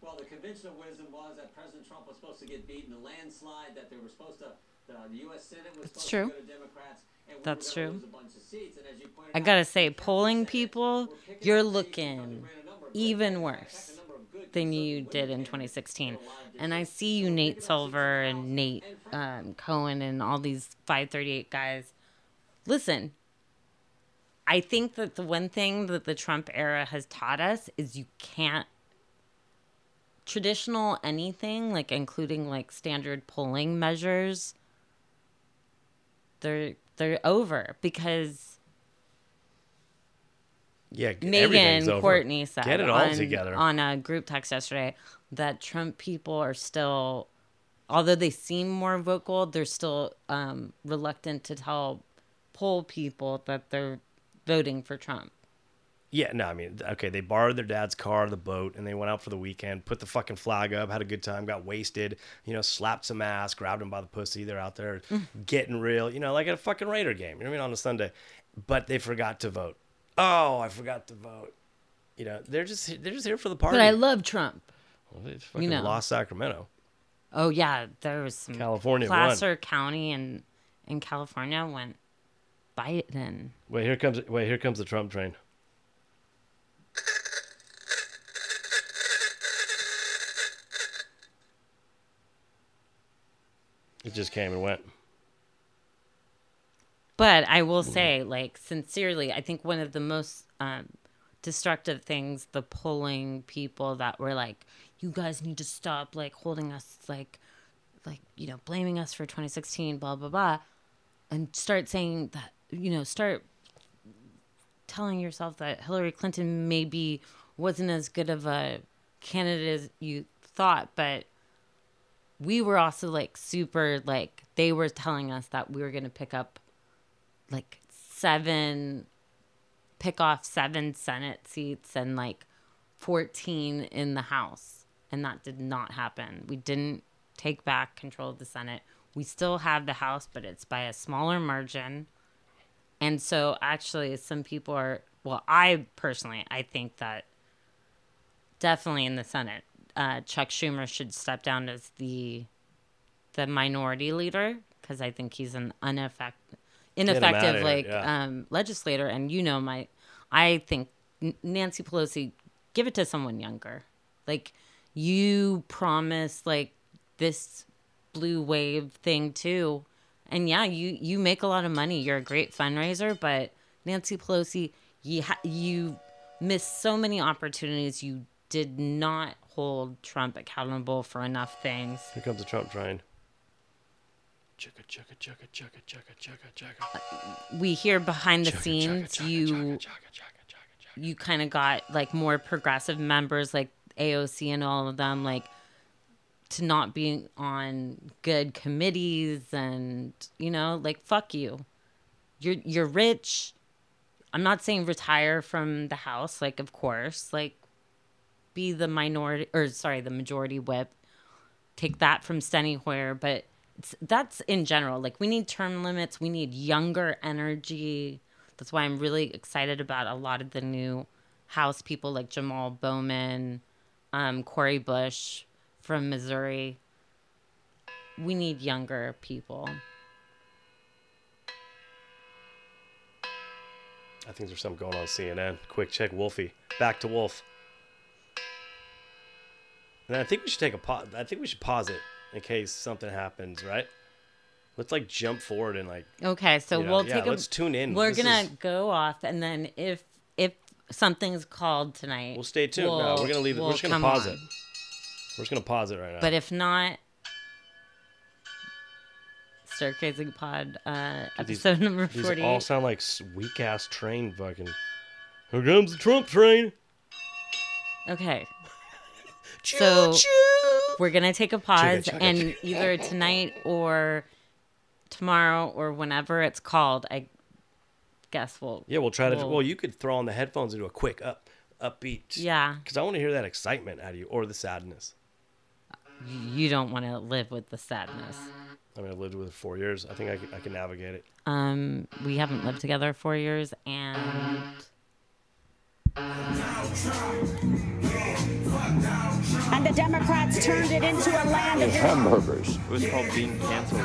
Well, the conventional wisdom was that President Trump was supposed to get beat in a landslide, that they were supposed to, the, the U.S. Senate was That's true. to go to Democrats, That's true. lose a bunch of seats. And as you pointed I gotta say, polling people, you're up seats because they looking ran a number of good even worse fact, a number of good than you did in 2016. in a lot of And I see you, Nate picking up seats in Silver and Nate um, Cohn and all these 538 guys. Listen, I think that the one thing that the Trump era has taught us is you can't traditional anything like including like standard polling measures they're they're over because Yeah, Megan. Courtney said Get it all on, together. on a group text yesterday that Trump people are still, although they seem more vocal, they're still um, reluctant to tell poll people that they're voting for Trump. Yeah, no, I mean, okay, they borrowed their dad's car, the boat, and they went out for the weekend, put the fucking flag up, had a good time, got wasted, you know, slapped some ass, grabbed him by the pussy. They're out there Mm. getting real, you know, like at a fucking Raider game, you know what I mean, on a Sunday. But they forgot to vote. Oh, I forgot to vote. You know, they're just they're just here for the party. But I love Trump. well, they fucking know. lost Sacramento. Oh yeah, there was some California won. Placer County and in California went Biden. Wait, here comes wait, here comes the Trump train. It just came and went. But I will say, like, sincerely, I think one of the most um, destructive things the pulling people that were like, you guys need to stop, like, holding us, like, like, you know, blaming us for 2016, blah, blah, blah, and start saying that, you know, start telling yourself that Hillary Clinton maybe wasn't as good of a candidate as you thought, but we were also like super like they were telling us that we were going to pick up like seven pick off seven senate seats and like 14 in the house. And that did not happen. We didn't take back control of the senate. We still have the house but it's by a smaller margin. And so actually some people are well i personally i think that definitely in the senate uh, chuck schumer should step down as the the minority leader because i think he's an ineffect, ineffective here, like yeah. um, legislator. And you know my i think nancy pelosi give it to someone younger. Like you promised like this blue wave thing too. And yeah you you make a lot of money. You're a great fundraiser but nancy pelosi you ha- you missed so many opportunities. You did not hold trump accountable for enough things Here comes the Trump train. Chugga chugga chugga chugga chugga chugga chugga. Uh, we hear behind the Chugga, chugga, scenes chugga, you chugga, chugga, chugga, chugga, chugga. you kind of got like more progressive members like AOC and all of them like to not be on good committees and you know like fuck you you're you're rich i'm not saying retire from the house like of course like be the minority or sorry the majority whip take that from Steny Hoyer but that's in general like we need term limits we need younger energy that's why i'm really excited about a lot of the new house people like jamal bowman um, cori bush from missouri we need younger people I think there's something going on CNN. Quick check, Wolfie. Back to Wolf. And I think we should take a pause. I think we should pause it in case something happens, right? Let's like jump forward and like. Okay, so you know, we'll yeah, take a. Let's tune in. We're This gonna is- go off, and then if if something's called tonight, We'll stay tuned. no, we'll- we're gonna leave. we'll we're just gonna pause on. it. We're just gonna pause it right now. But if not, Stir Crazy Pod uh, These- episode number these all sound like weak ass train fucking. Here comes the Trump train. Okay. So we're gonna take a pause, chugga, and chugga. either tonight or tomorrow or whenever it's called, I guess we'll. Yeah, we'll try to. we'll- Well, you could throw on the headphones and do a quick up, upbeat. Yeah. Because I want to hear that excitement out of you or the sadness. You don't want to live with the sadness. I mean, I've lived with it for four years. I think I can, I can navigate it. Um, we haven't lived together four years, and And the Democrats turned it into a land of hamburgers. It was called being canceled.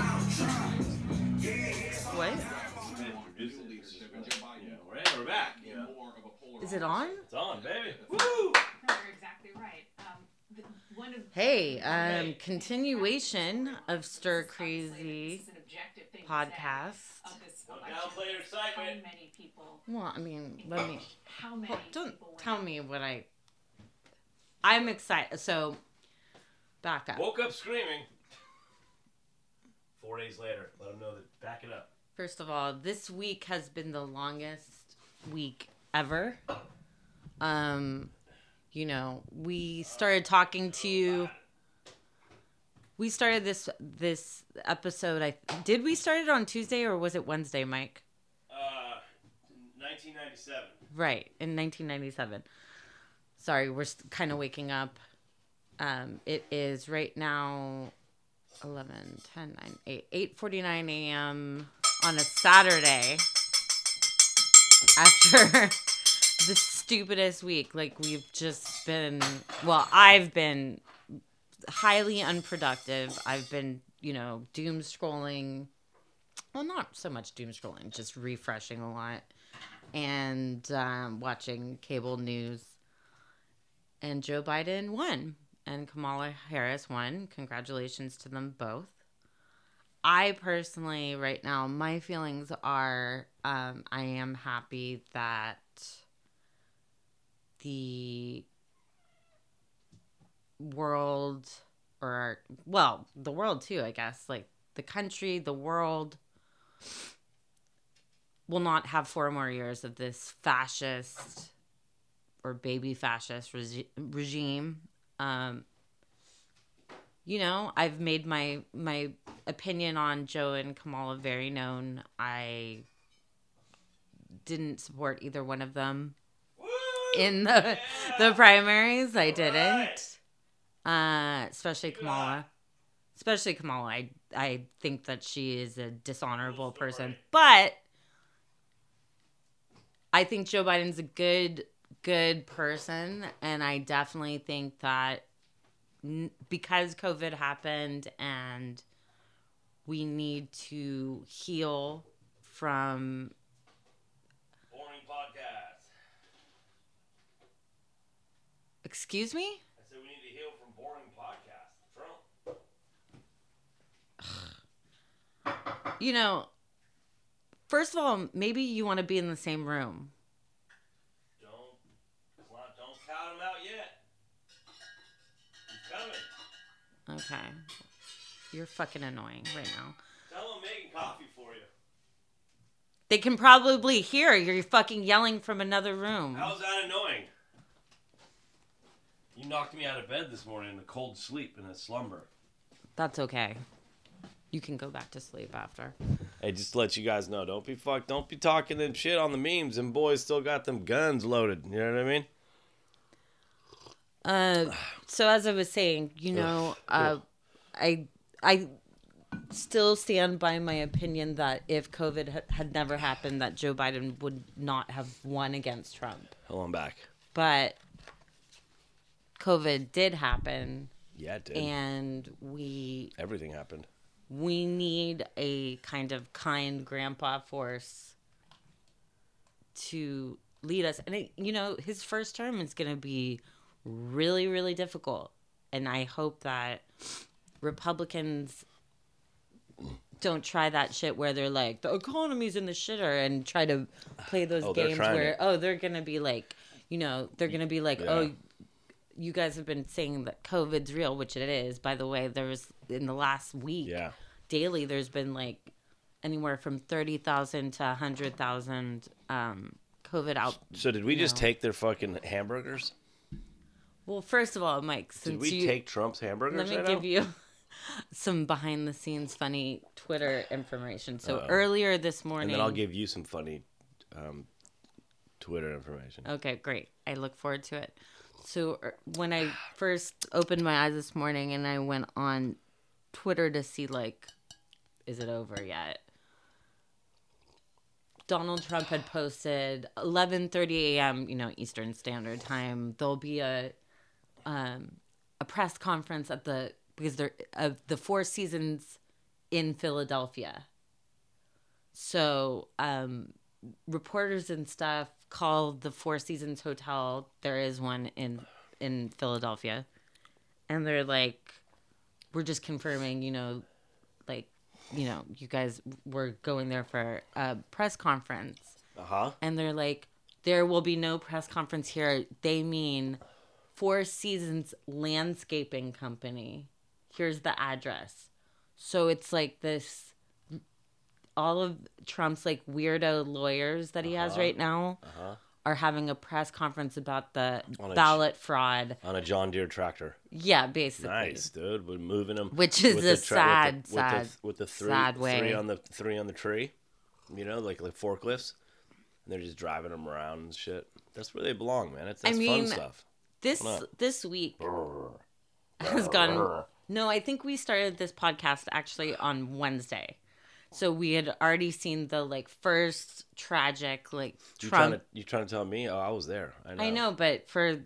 what? We're back. Is it on? It's on, baby. No, you're exactly right. Um, one of Hey, um, continuation of Stir Crazy podcast. of this Don't election, downplay your how excitement. many Well, I mean, let me. how many Well, don't tell me what I. I'm excited. So, back up. Woke up screaming. Four days later, let them know that. Back it up. First of all, this week has been the longest week ever. Um, you know, we started talking to you. We started this this episode. I did we start it on Tuesday or was it Wednesday, Mike? Uh, 1997. Right in 1997. Sorry, we're kind of waking up. Um, it is right now 11, 10, 9, 8, 8.49 a.m. on a Saturday after the stupidest week. Like, we've just been, well, I've been highly unproductive. I've been, you know, doom scrolling. Well, not so much doom scrolling, just refreshing a lot and um, watching cable news. And Joe Biden won, and Kamala Harris won. Congratulations to them both. I personally, right now, my feelings are um, I am happy that the world, or, well, the world too, I guess, like the country, the world, will not have four more years of this fascist or baby fascist regi- regime. Um, you know, I've made my my opinion on Joe and Kamala very known. I didn't support either one of them in the the primaries. I didn't. Uh, especially Kamala. Especially Kamala. I I think that she is a dishonorable person, but I think Joe Biden's a good good person and I definitely think that n- because COVID happened and we need to heal from Boring podcast. Excuse me? I said we need to heal from boring podcasts. Trump. You know, first of all, maybe you want to be in the same room. Okay. You're fucking annoying right now. Tell him I'm making coffee for you. They can probably hear you're fucking yelling from another room. How's that annoying? You knocked me out of bed this morning in a cold sleep in a slumber. That's okay. You can go back to sleep after. Hey, just to let you guys know, don't be fuck, don't be talking them shit on the memes. And boys still got them guns loaded. You know what I mean? Uh, so as I was saying, you know, uh, I I still stand by my opinion that if COVID ha- had never happened, that Joe Biden would not have won against Trump. Hold on back. But COVID did happen, Yeah, it did. and we Everything happened. we need a kind of kind grandpa force to lead us. And it, you know, his first term is going to be really, really difficult. And I hope that Republicans don't try that shit where they're like the economy's in the shitter and try to play those Oh, games where it. oh they're gonna be like you know they're gonna be like Yeah. oh you guys have been saying that COVID's real, which it is. By the way, there was in the last week, Yeah. daily, there's been like anywhere from thirty thousand to hundred thousand um, COVID out. So did we just know. take their fucking hamburgers? Well, first of all, Mike, since Did we you take Trump's hamburgers? let me right give now? you some behind the scenes funny Twitter information. So Uh-oh. earlier this morning, And then I'll give you some funny um, Twitter information. Okay, great. I look forward to it. So er, when I first opened my eyes this morning and I went on Twitter to see like, is it over yet? Donald Trump had posted 11:30 a.m. you know Eastern Standard Time. There'll be a um, a press conference at the because they're of the Four Seasons in Philadelphia. So um, reporters and stuff called the Four Seasons Hotel. There is one in in Philadelphia, and they're like, "We're just confirming, you know, like, you know, you guys were going there for a press conference." Uh huh. And they're like, "There will be no press conference here." They mean Four Seasons Landscaping Company. Here's the address. So it's like this all of Trump's like weirdo lawyers that he has Uh-huh. right now Uh-huh. are having a press conference about the ballot fraud. On a John Deere tractor. Yeah, basically. Nice, dude. We're moving them. Which is a the tra- sad, with the, sad, with the, with the three, sad way. three on the three on the tree. You know, like like forklifts. And they're just driving them around and shit. That's where they belong, man. It's I that's mean, fun stuff. This this week has gone. No, I think we started this podcast actually on Wednesday. So we had already seen the like first tragic like You Trump. trying to you trying to tell me? Oh, I was there. I know. I know, but for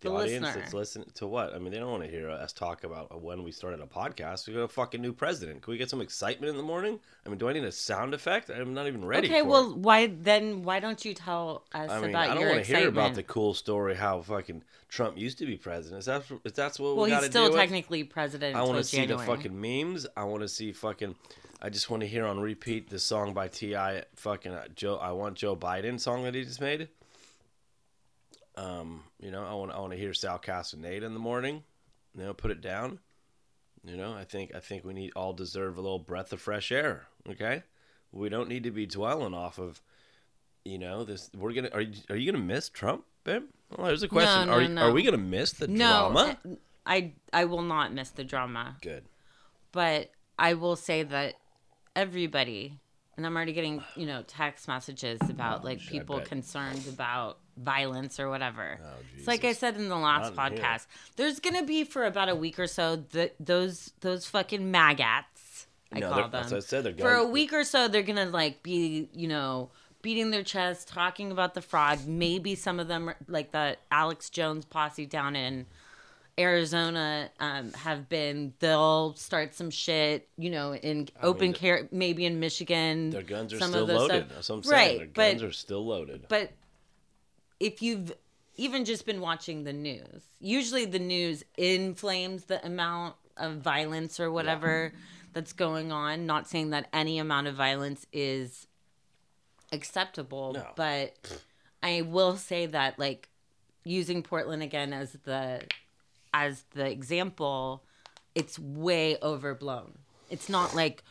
the, The, audience listener, that's listening to what? I mean, they don't want to hear us talk about when we started a podcast. We got a fucking new president. Can we get some excitement in the morning? I mean, do I need a sound effect? I'm not even ready. okay, for well, it. why then? Why don't you tell us I mean, about I don't want to hear about the cool story how fucking Trump used to be president. Is that is that's what well, we got he's still deal with? technically president. I want to see January. the fucking memes. I want to see fucking. I just want to hear on repeat the song by Ti. Fucking uh, Joe. I want Joe Biden song that he just made. Um, you know, I want I want to hear Sal Castaneda in the morning. You know, put it down. You know, I think I think we need all deserve a little breath of fresh air. Okay, we don't need to be dwelling off of. You know this. We're gonna. Are you, are you gonna miss Trump, babe? Well, there's a question. No, are no, you- no. are we gonna miss the no, drama? I I will not miss the drama. Good. But I will say that everybody, and I'm already getting you know text messages about like people concerned about violence or whatever. Oh, it's like I said in the last Not podcast. There's gonna be for about a week or so the, those those fucking maggots. I No, call them. I said, they're for a week or so, they're gonna like be you know beating their chest, talking about the fraud. Maybe some of them, like the Alex Jones posse down in Arizona, um, have been. They'll start some shit, you know, in I open mean, care, maybe in Michigan. Their guns are some still loaded. stuff. That's what I'm saying. Right, Their but guns are still loaded. but if you've even just been watching the news, usually the news inflames the amount of violence or whatever that's going on. Not saying that any amount of violence is acceptable, No. but I will say that like using Portland again as the as the example, it's way overblown. It's not like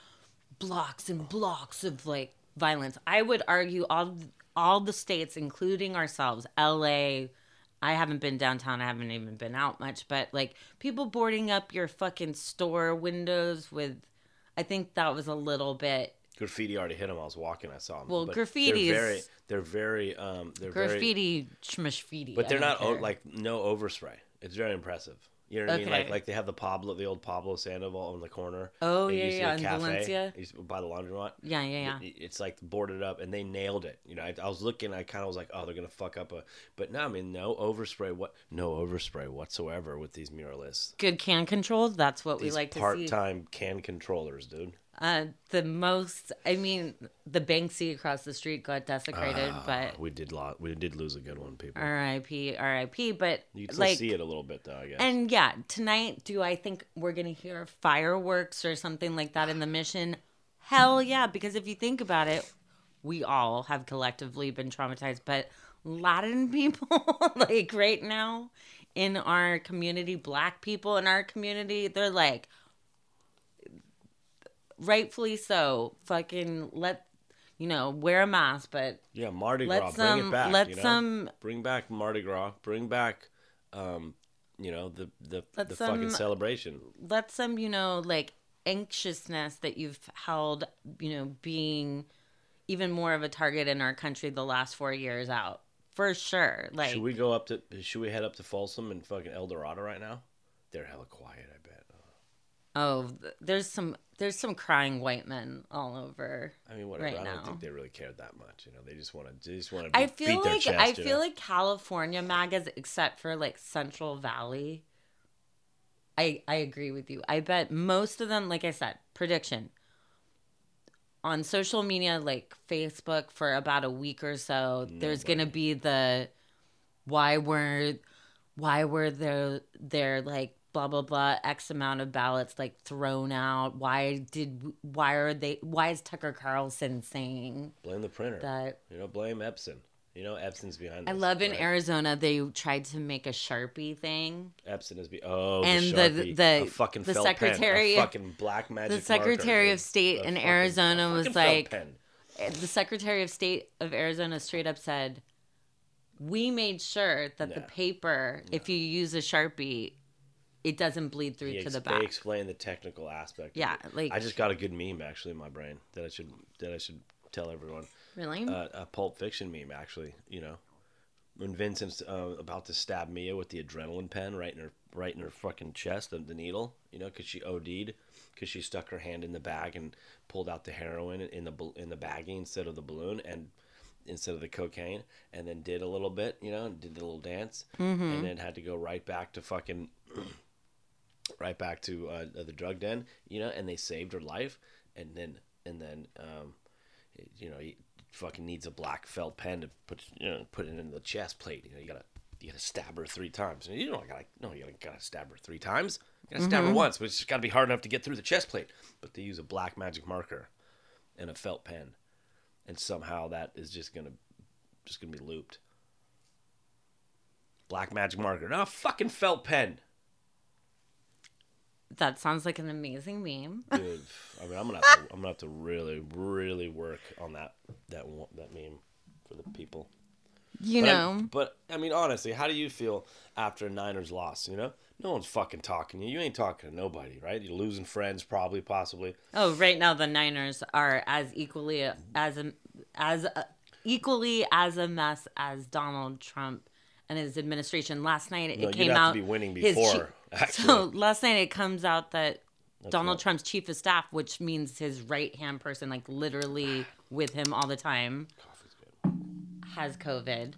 blocks and blocks of like violence. I would argue all all the states, including ourselves, L.A. I haven't been downtown. I haven't even been out much, but like people boarding up your fucking store windows with, I think that was a little bit Graffiti already hit him. I was walking. I saw him. Well, graffiti They're very. They're very. Um. They're very. graffiti, schmashfiti. But they're don't o- like no overspray. It's very impressive. You know what I mean? Like like they have the Pablo, the old Pablo Sandoval in the corner. Oh, It yeah, yeah, in cafe. Valencia. Used by the laundromat. Yeah, yeah, yeah. It- It's like boarded up, and they nailed it. You know, I, I was looking. I kind of was like, oh, they're gonna fuck up a. But no, I mean, no overspray. What? No overspray whatsoever with these muralists. good can control. That's what we like to see. part-time can controllers, dude. Uh, the most, I mean, the Banksy across the street got desecrated, Ah, but we did lot. We did lose a good one, people. R.I.P. R.I.P. But You can still like, see it a little bit, though. I guess. and yeah, tonight, do I think we're gonna hear fireworks or something like that in the mission? Hell yeah! Because if you think about it, we all have collectively been traumatized, but Latin people, like right now in our community, black people in our community, they're like, rightfully so, fucking let, you know, wear a mask, but Yeah, Mardi Gras, bring it back. let you know? some- bring back Mardi Gras, bring back, um, you know, the the the fucking celebration. let some, you know, like anxiousness that you've held, you know, being even more of a target in our country the last four years out. For sure. Like should we go up to? Should we head up to Folsom and fucking El Dorado right now? They're hella quiet. I bet. oh, there's some there's some crying white men all over. I mean, whatever. Right I don't now. think they really cared that much. You know, they just want to. They just want to. I feel like chest, I feel know? like California magas, except for like Central Valley. I I agree with you. I bet most of them, like I said, prediction on social media, like Facebook, for about a week or so. Mm, there's gonna be the why were why were there there like blah blah blah x amount of ballots like thrown out why did why are they why is tucker carlson saying blame the printer. that you know, blame Epson. You know, Epson's behind. I love in right? Arizona they tried to make a Sharpie thing. Epson is be oh and the the the fucking the felt pen, secretary fucking black magic the secretary marker, of state in fucking- Arizona was like the secretary of state of Arizona straight up said we made sure that the No. paper if you use a Sharpie it doesn't bleed through to the back. They explain the technical aspect. of Yeah, it. like- I just got a good meme actually in my brain that I should that I should tell everyone. Really? Uh, a Pulp Fiction meme actually. You know, when Vincent's uh, about to stab Mia with the adrenaline pen right in her right in her fucking chest, the, the needle. You know, because she OD'd because she stuck her hand in the bag and pulled out the heroin in the in the baggie instead of the balloon and instead of the cocaine and then did a little bit you know and did the little dance Mhm. and then had to go right back to fucking right back to uh, the drug den, you know, and they saved her life, and then and then um, you know, he fucking needs a black felt pen to put you know put it in the chest plate. You know, you gotta you gotta stab her three times. You I gotta no, you gotta, stab her three times. You gotta stab her Mhm. once, but it's gotta be hard enough to get through the chest plate. But they use a black magic marker and a felt pen, and somehow that is just gonna just gonna be looped. Black magic marker, not a fucking felt pen. That sounds like an amazing meme. Dude, I mean, I'm gonna have to, I'm gonna have to really, really work on that that one, that meme for the people. You But I- know. but I mean, honestly, how do you feel after a Niners loss? You know, no one's fucking talking to you. You ain't talking to nobody, right? You're losing friends, probably, possibly. Oh, right now the Niners are as equally as a, as a, equally as a mess as Donald Trump and his administration. Last night it No, came have to be winning before, actually. So last night it comes out that That's Donald not- Trump's chief of staff, which means his right hand person, like literally with him all the time, has COVID.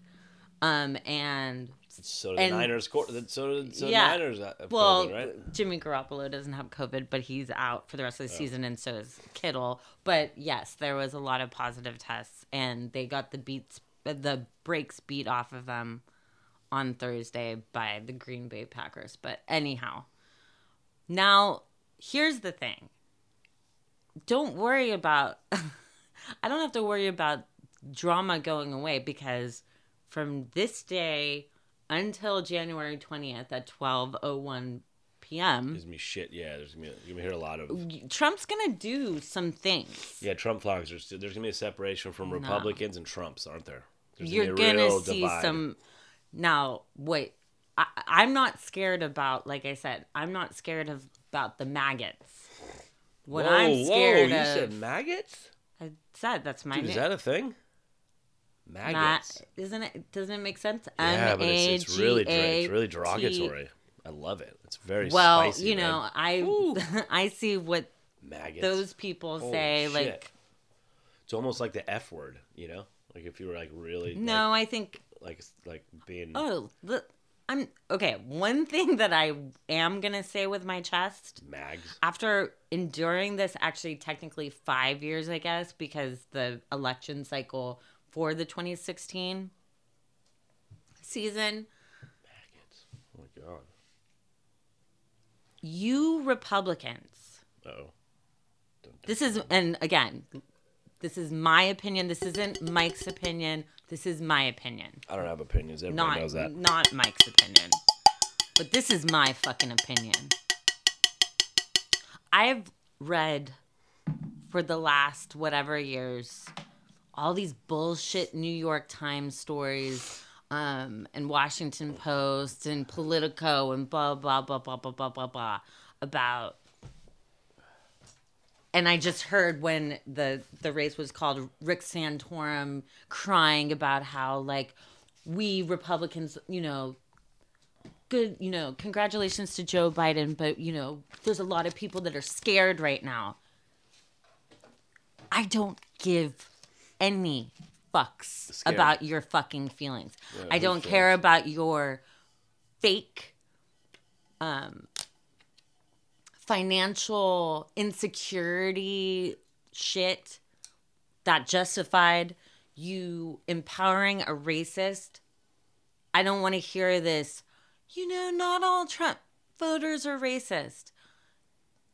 Um and So the and- Niners, cor- so so the yeah. Niners COVID, well, right? Jimmy Garoppolo doesn't have COVID, but he's out for the rest of the Oh. season, and so is Kittle. But yes, there was a lot of positive tests, and they got the beats, the breaks beat off of them on Thursday by the Green Bay Packers. But anyhow, now here's the thing. Don't worry about. I don't have to worry about drama going away because from this day until January 20th at 12:01 p.m. There's gonna shit. Yeah, there's gonna be you're gonna hear a lot of. Trump's gonna do some things. Yeah, Trump vlogs. There's there's gonna be a separation from No. Republicans and Trumps, aren't there? There's You're be a gonna see divide. some. Now, wait. I, I'm not scared about. Like I said, I'm not scared of about the maggots. What whoa, I'm scared whoa, you of. said maggots? I said that's my Dude, name. is that a thing? Ma- Maggots. isn't it? Doesn't it make sense? yeah, but it's, it's really it's really derogatory. I love it. It's very Well, spicy. you man. know, I I see what maggots. those people Holy say. shit. Like, it's almost like the F word. You know, like if you were like really no, I think like like being Oh, the, I'm okay. One thing that I am gonna say with my chest, mags. after enduring this, actually technically five years, I guess, because the election cycle for the 2016 season, Oh my god. you Republicans, Oh. this is, and again, this is my opinion. This isn't Mike's opinion. This is my opinion. I don't have opinions. Everybody not, knows that. Not Mike's opinion. But this is my fucking opinion. I've read for the last whatever years all these bullshit New York Times stories um, and Washington Post and Politico and blah, blah, blah, blah, blah, blah, blah, blah about and I just heard when the the race was called Rick Santorum crying about how like we Republicans, you know, good, you know, congratulations to Joe Biden, but you know, there's a lot of people that are scared right now. I don't give any fucks Scared. about your fucking feelings. Yeah, I don't care about your fake um financial insecurity shit that justified you empowering a racist. I don't want to hear this, you know, not all Trump voters are racist.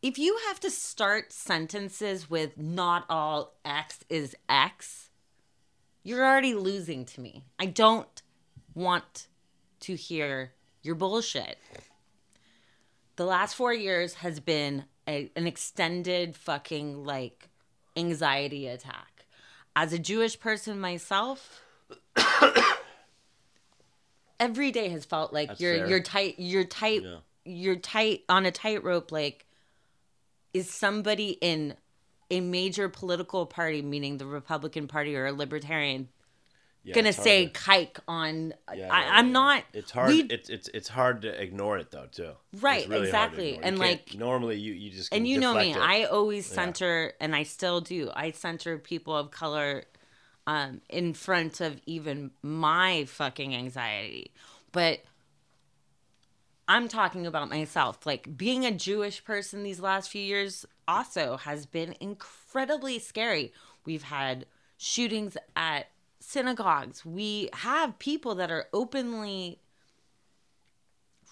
If you have to start sentences with not all X is X, you're already losing to me. I don't want to hear your bullshit the last four years has been a, an extended fucking like anxiety attack. As a Jewish person myself, every day has felt like That's you're fair. you're tight you're tight Yeah. you're tight on a tightrope. Like, is somebody in a major political party, meaning the Republican Party or a Libertarian, Yeah, gonna say kike on? Yeah, I, i'm yeah. not. It's hard. we- it's it's it's hard to ignore it though too. Right, really exactly. And, like- normally you you just and you know me it. i always center and i still do i center people of color um, in front of even my fucking anxiety but i'm talking about myself like being a jewish person these last few years also has been incredibly scary we've had shootings at synagogues we have people that are openly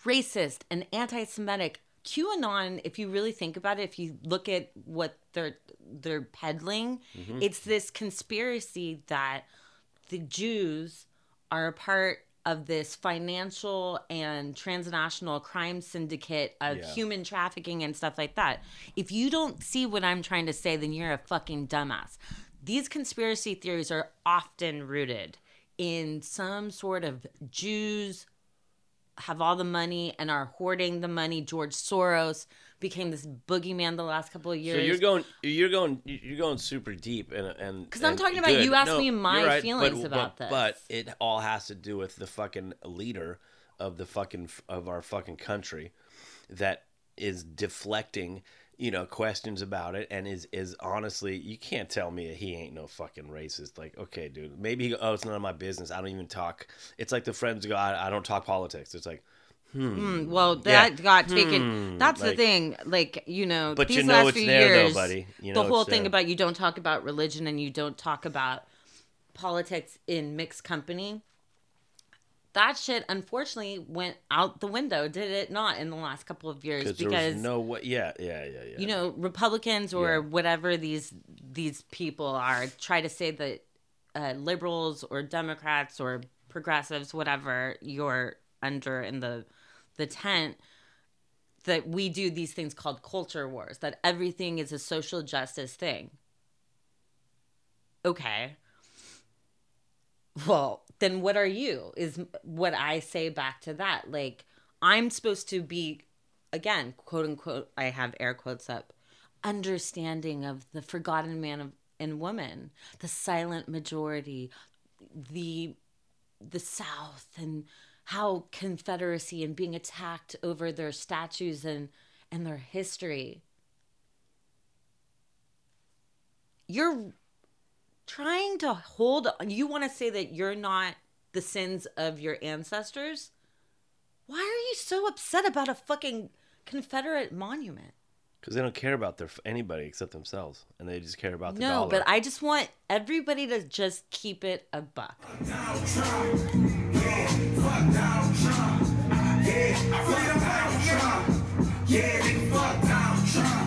racist and anti-Semitic. QAnon, if you really think about it, if you look at what they're they're peddling, Mhm. it's this conspiracy that the Jews are a part of this financial and transnational crime syndicate of Yeah. human trafficking and stuff like that. If you don't see what I'm trying to say, then you're a fucking dumbass. These conspiracy theories are often rooted in some sort of Jews have all the money and are hoarding the money. George Soros became this boogeyman the last couple of years. So you're going, you're going, you're going super deep, and and 'Cause I'm talking about- good. you asked No, me my right, feelings but, about but, this. But it all has to do with the fucking leader of the fucking of our fucking country that is deflecting, you know, questions about it, and is is honestly, you can't tell me he ain't no fucking racist. Like, okay, dude, maybe he, oh, it's none of my business. I don't even talk. It's like the friends go, I, I don't talk politics. It's like. Hmm. Hmm, well, Yeah. that got taken. Hmm. That's the thing. Like you know, But these you know last it's few there, though, years, buddy. You know the whole thing there. about you don't talk about religion and you don't talk about politics in mixed company. That shit, unfortunately, went out the window. Did it not in the last couple of years? Because no way. Yeah, yeah, yeah, yeah. you know republicans or Yeah. whatever these these people are try to say that uh, liberals or democrats or progressives whatever you're under in the the tent that we do these things called culture wars, that everything is a social justice thing. Okay. Well, then what are you? Is what I say back to that. Like, I'm supposed to be, again, quote unquote, I have air quotes up, understanding of the forgotten man of, and woman, the silent majority, the the South and how Confederacy and being attacked over their statues and and their history. You're trying to hold you want to say that you're not the sins of your ancestors? Why are you so upset about a fucking confederate monument? Because they don't care about their anybody except themselves and they just care about the no dollar. but i just want everybody to just keep it a buck. Yeah,